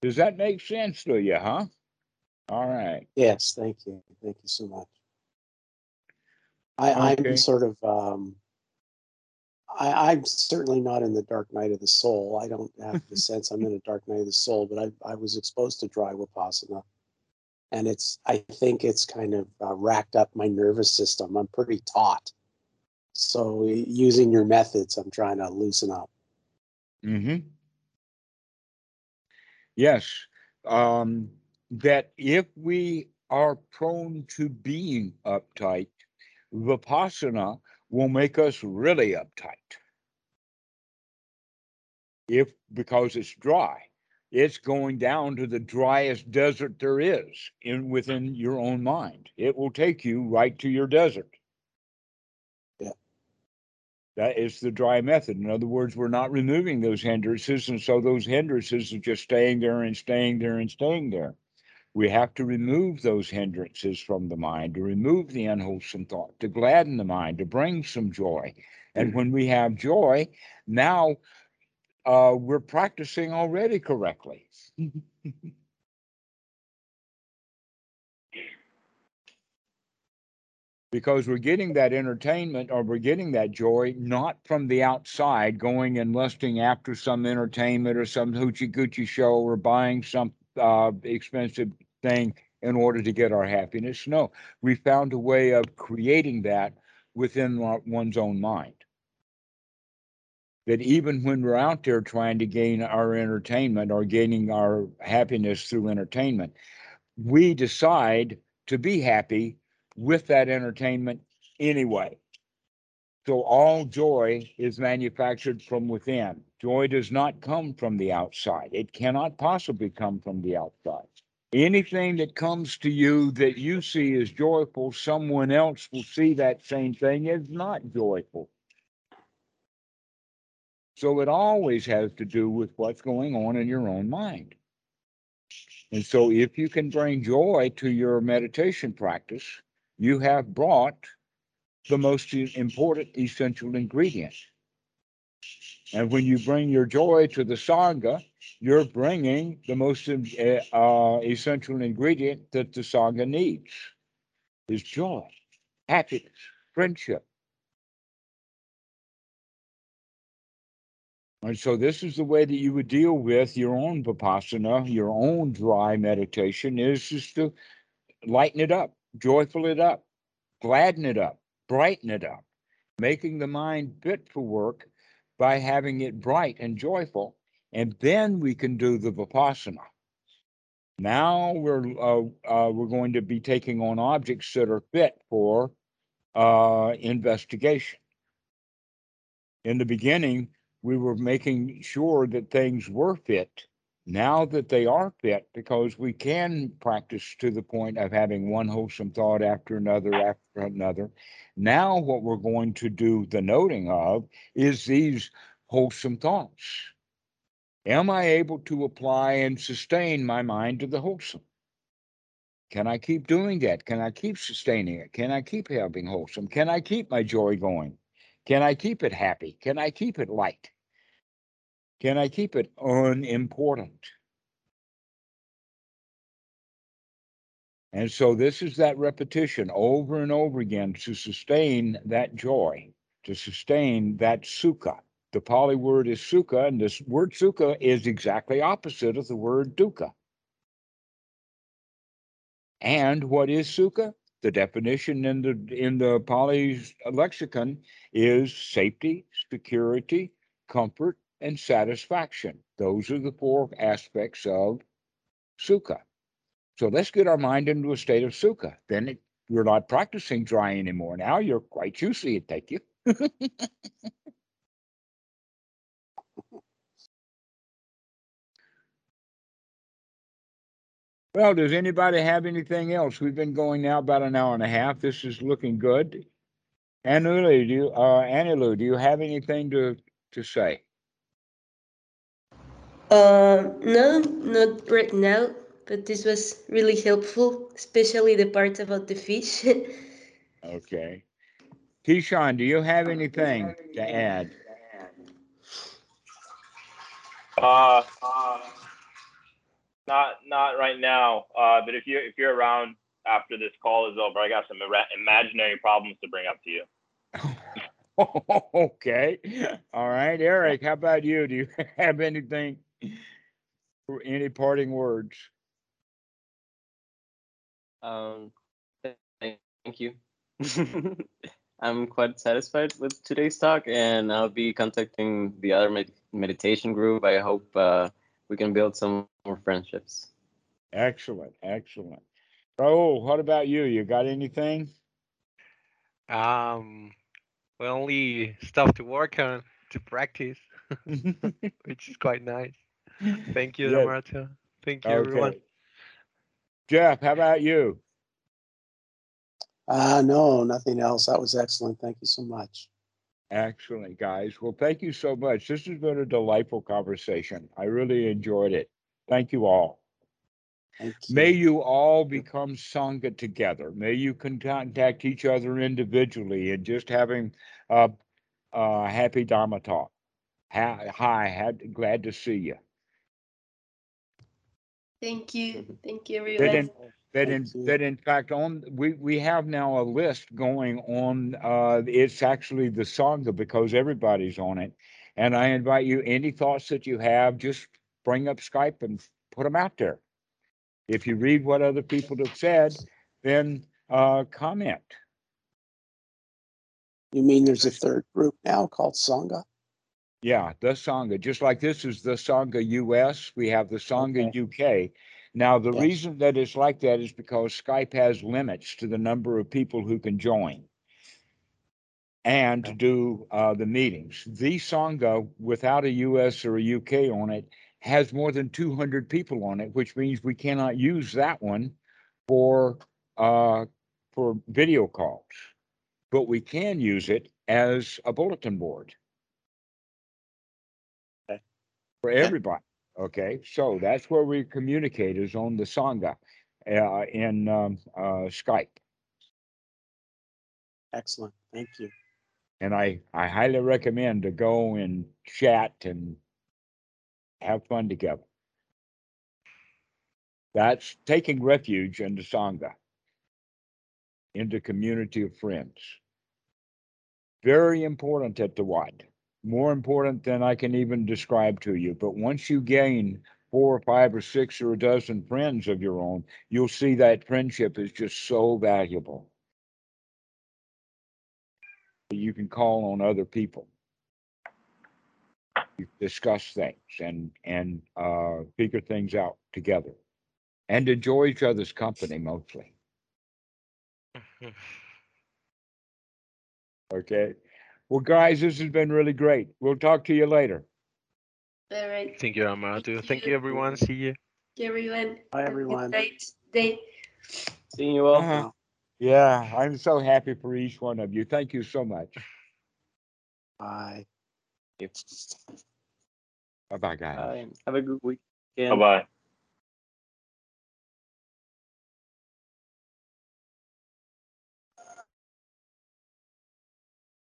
Does that make sense to you, huh? All right. Yes, thank you. Thank you so much. I, Okay. I'm sort of um, I, I'm certainly not in the dark night of the soul. I don't have the sense I'm in a dark night of the soul, but I, I was exposed to dry vipassana, and it's I think it's kind of uh, racked up my nervous system. I'm pretty taut, so using your methods, I'm trying to loosen up. Mm-hmm. Yes. Um, that if we are prone to being uptight, Vipassana will make us really uptight. If because it's dry. it's going down to the driest desert there is in within your own mind. It will take you right to your desert. That is the dry method. In other words, we're not removing those hindrances, and so those hindrances are just staying there and staying there and staying there. We have to remove those hindrances from the mind, to remove the unwholesome thought, to gladden the mind, to bring some joy. And when we have joy, now uh, we're practicing already correctly. because we're getting that entertainment or we're getting that joy not from the outside, going and lusting after some entertainment or some hoochie goochie show or buying some uh, expensive thing in order to get our happiness. No, we found a way of creating that within one's own mind that even when we're out there trying to gain our entertainment or gaining our happiness through entertainment, we decide to be happy with that entertainment anyway. So all joy is manufactured from within. Joy does not come from the outside. It cannot possibly come from the outside. Anything that comes to you that you see as joyful, someone else will see that same thing as not joyful. So it always has to do with what's going on in your own mind. And so if you can bring joy to your meditation practice, you have brought the most important essential ingredient. And when you bring your joy to the Sangha, you're bringing the most uh, essential ingredient that the Sangha needs is joy, happiness, friendship, And so this is the way that you would deal with your own vipassana, your own dry meditation is just to lighten it up, joyful it up, gladden it up, brighten it up, making the mind fit for work by having it bright and joyful. And then we can do the vipassana. Now we're uh, uh, we're going to be taking on objects that are fit for uh, investigation. In the beginning, we were making sure that things were fit. Now that they are fit, because we can practice to the point of having one wholesome thought after another after another. Now, what we're going to do the noting of is these wholesome thoughts. Am I able to apply and sustain my mind to the wholesome? Can I keep doing that? Can I keep sustaining it? Can I keep having wholesome? Can I keep my joy going? Can I keep it happy? Can I keep it light? Can I keep it unimportant? And so this is that repetition over and over again to sustain that joy, to sustain that sukha. The Pali word is sukha, and this word sukha is exactly opposite of the word dukkha. And what is sukha? The definition in the in the Pali lexicon is safety, security, comfort, and satisfaction. Those are the four aspects of sukha. So let's get our mind into a state of sukha. Then it, you're not practicing dry anymore. Now you're quite juicy, it take you. well, does anybody have anything else? We've been going now about an hour and a half. This is looking good. Anilu, do you, uh, Anilu, do you have anything to, to say? Uh, no, not right now, but this was really helpful, especially the part about the fish. okay. Keyshawn, do you have anything to add? Uh, uh not not right now. Uh, but if you if you're around after this call is over, I got some imaginary problems to bring up to you. okay. All right, Eric. How about you? Do you have anything? Any parting words? Um, thank you. I'm quite satisfied with today's talk, and I'll be contacting the other med- meditation group. I hope uh, we can build some more friendships. Excellent, excellent. Oh, what about you? You got anything? Um, well, only stuff to work on to practice, which is quite nice. Thank you, Yeah. Marta. Thank you, everyone. Jeff, how about you? Uh, no, nothing else. That was excellent. Thank you so much. Excellent, guys. Well, thank you so much. This has been a delightful conversation. I really enjoyed it. Thank you all. Thank you. May you all become Sangha together. May you contact each other individually and just having a, a happy Dharma talk. Ha- Hi, had, glad to see you. Thank you. Thank you, That everyone. in, that in, you. that in fact on, we, we have now a list going on, uh, it's actually the Sangha because everybody's on it. And I invite you, any thoughts that you have, just bring up Skype and put them out there. If you read what other people have said, then, uh, comment. You mean there's a third group now called Sangha? Yeah, the Sangha, just like this is the Sangha US, we have the Sangha UK. Now, the reason that it's like that is because Skype has limits to the number of people who can join and Okay. do uh, the meetings. The Sangha, without a US or a UK on it, has more than 200 people on it, which means we cannot use that one for uh, for video calls, but we can use it as a bulletin board for everybody. Okay, so that's where we communicate is on the Sangha uh, in um, uh, Skype, Excellent. Thank you. and I I highly recommend to go and chat and have fun together. That's taking refuge in the Sangha, in the community of friends. Very important at the Wat. More important than I can even describe to you. But once you gain four or five or six or a dozen friends of your own, you'll see that friendship is just so valuable. You can call on other people. You discuss things and and uh, figure things out together, and enjoy each other's company mostly. Okay. Well, guys, this has been really great. We'll talk to you later. All right. Thank you, Amatu. Thank Thank you. you, everyone. See you. Thank you, everyone. Bye, Have a good everyone. night, day. Seeing you all. Uh-huh. Yeah, I'm so happy for each one of you. Thank you so much. Bye. Bye bye, guys. Bye. Have a good week. Bye bye.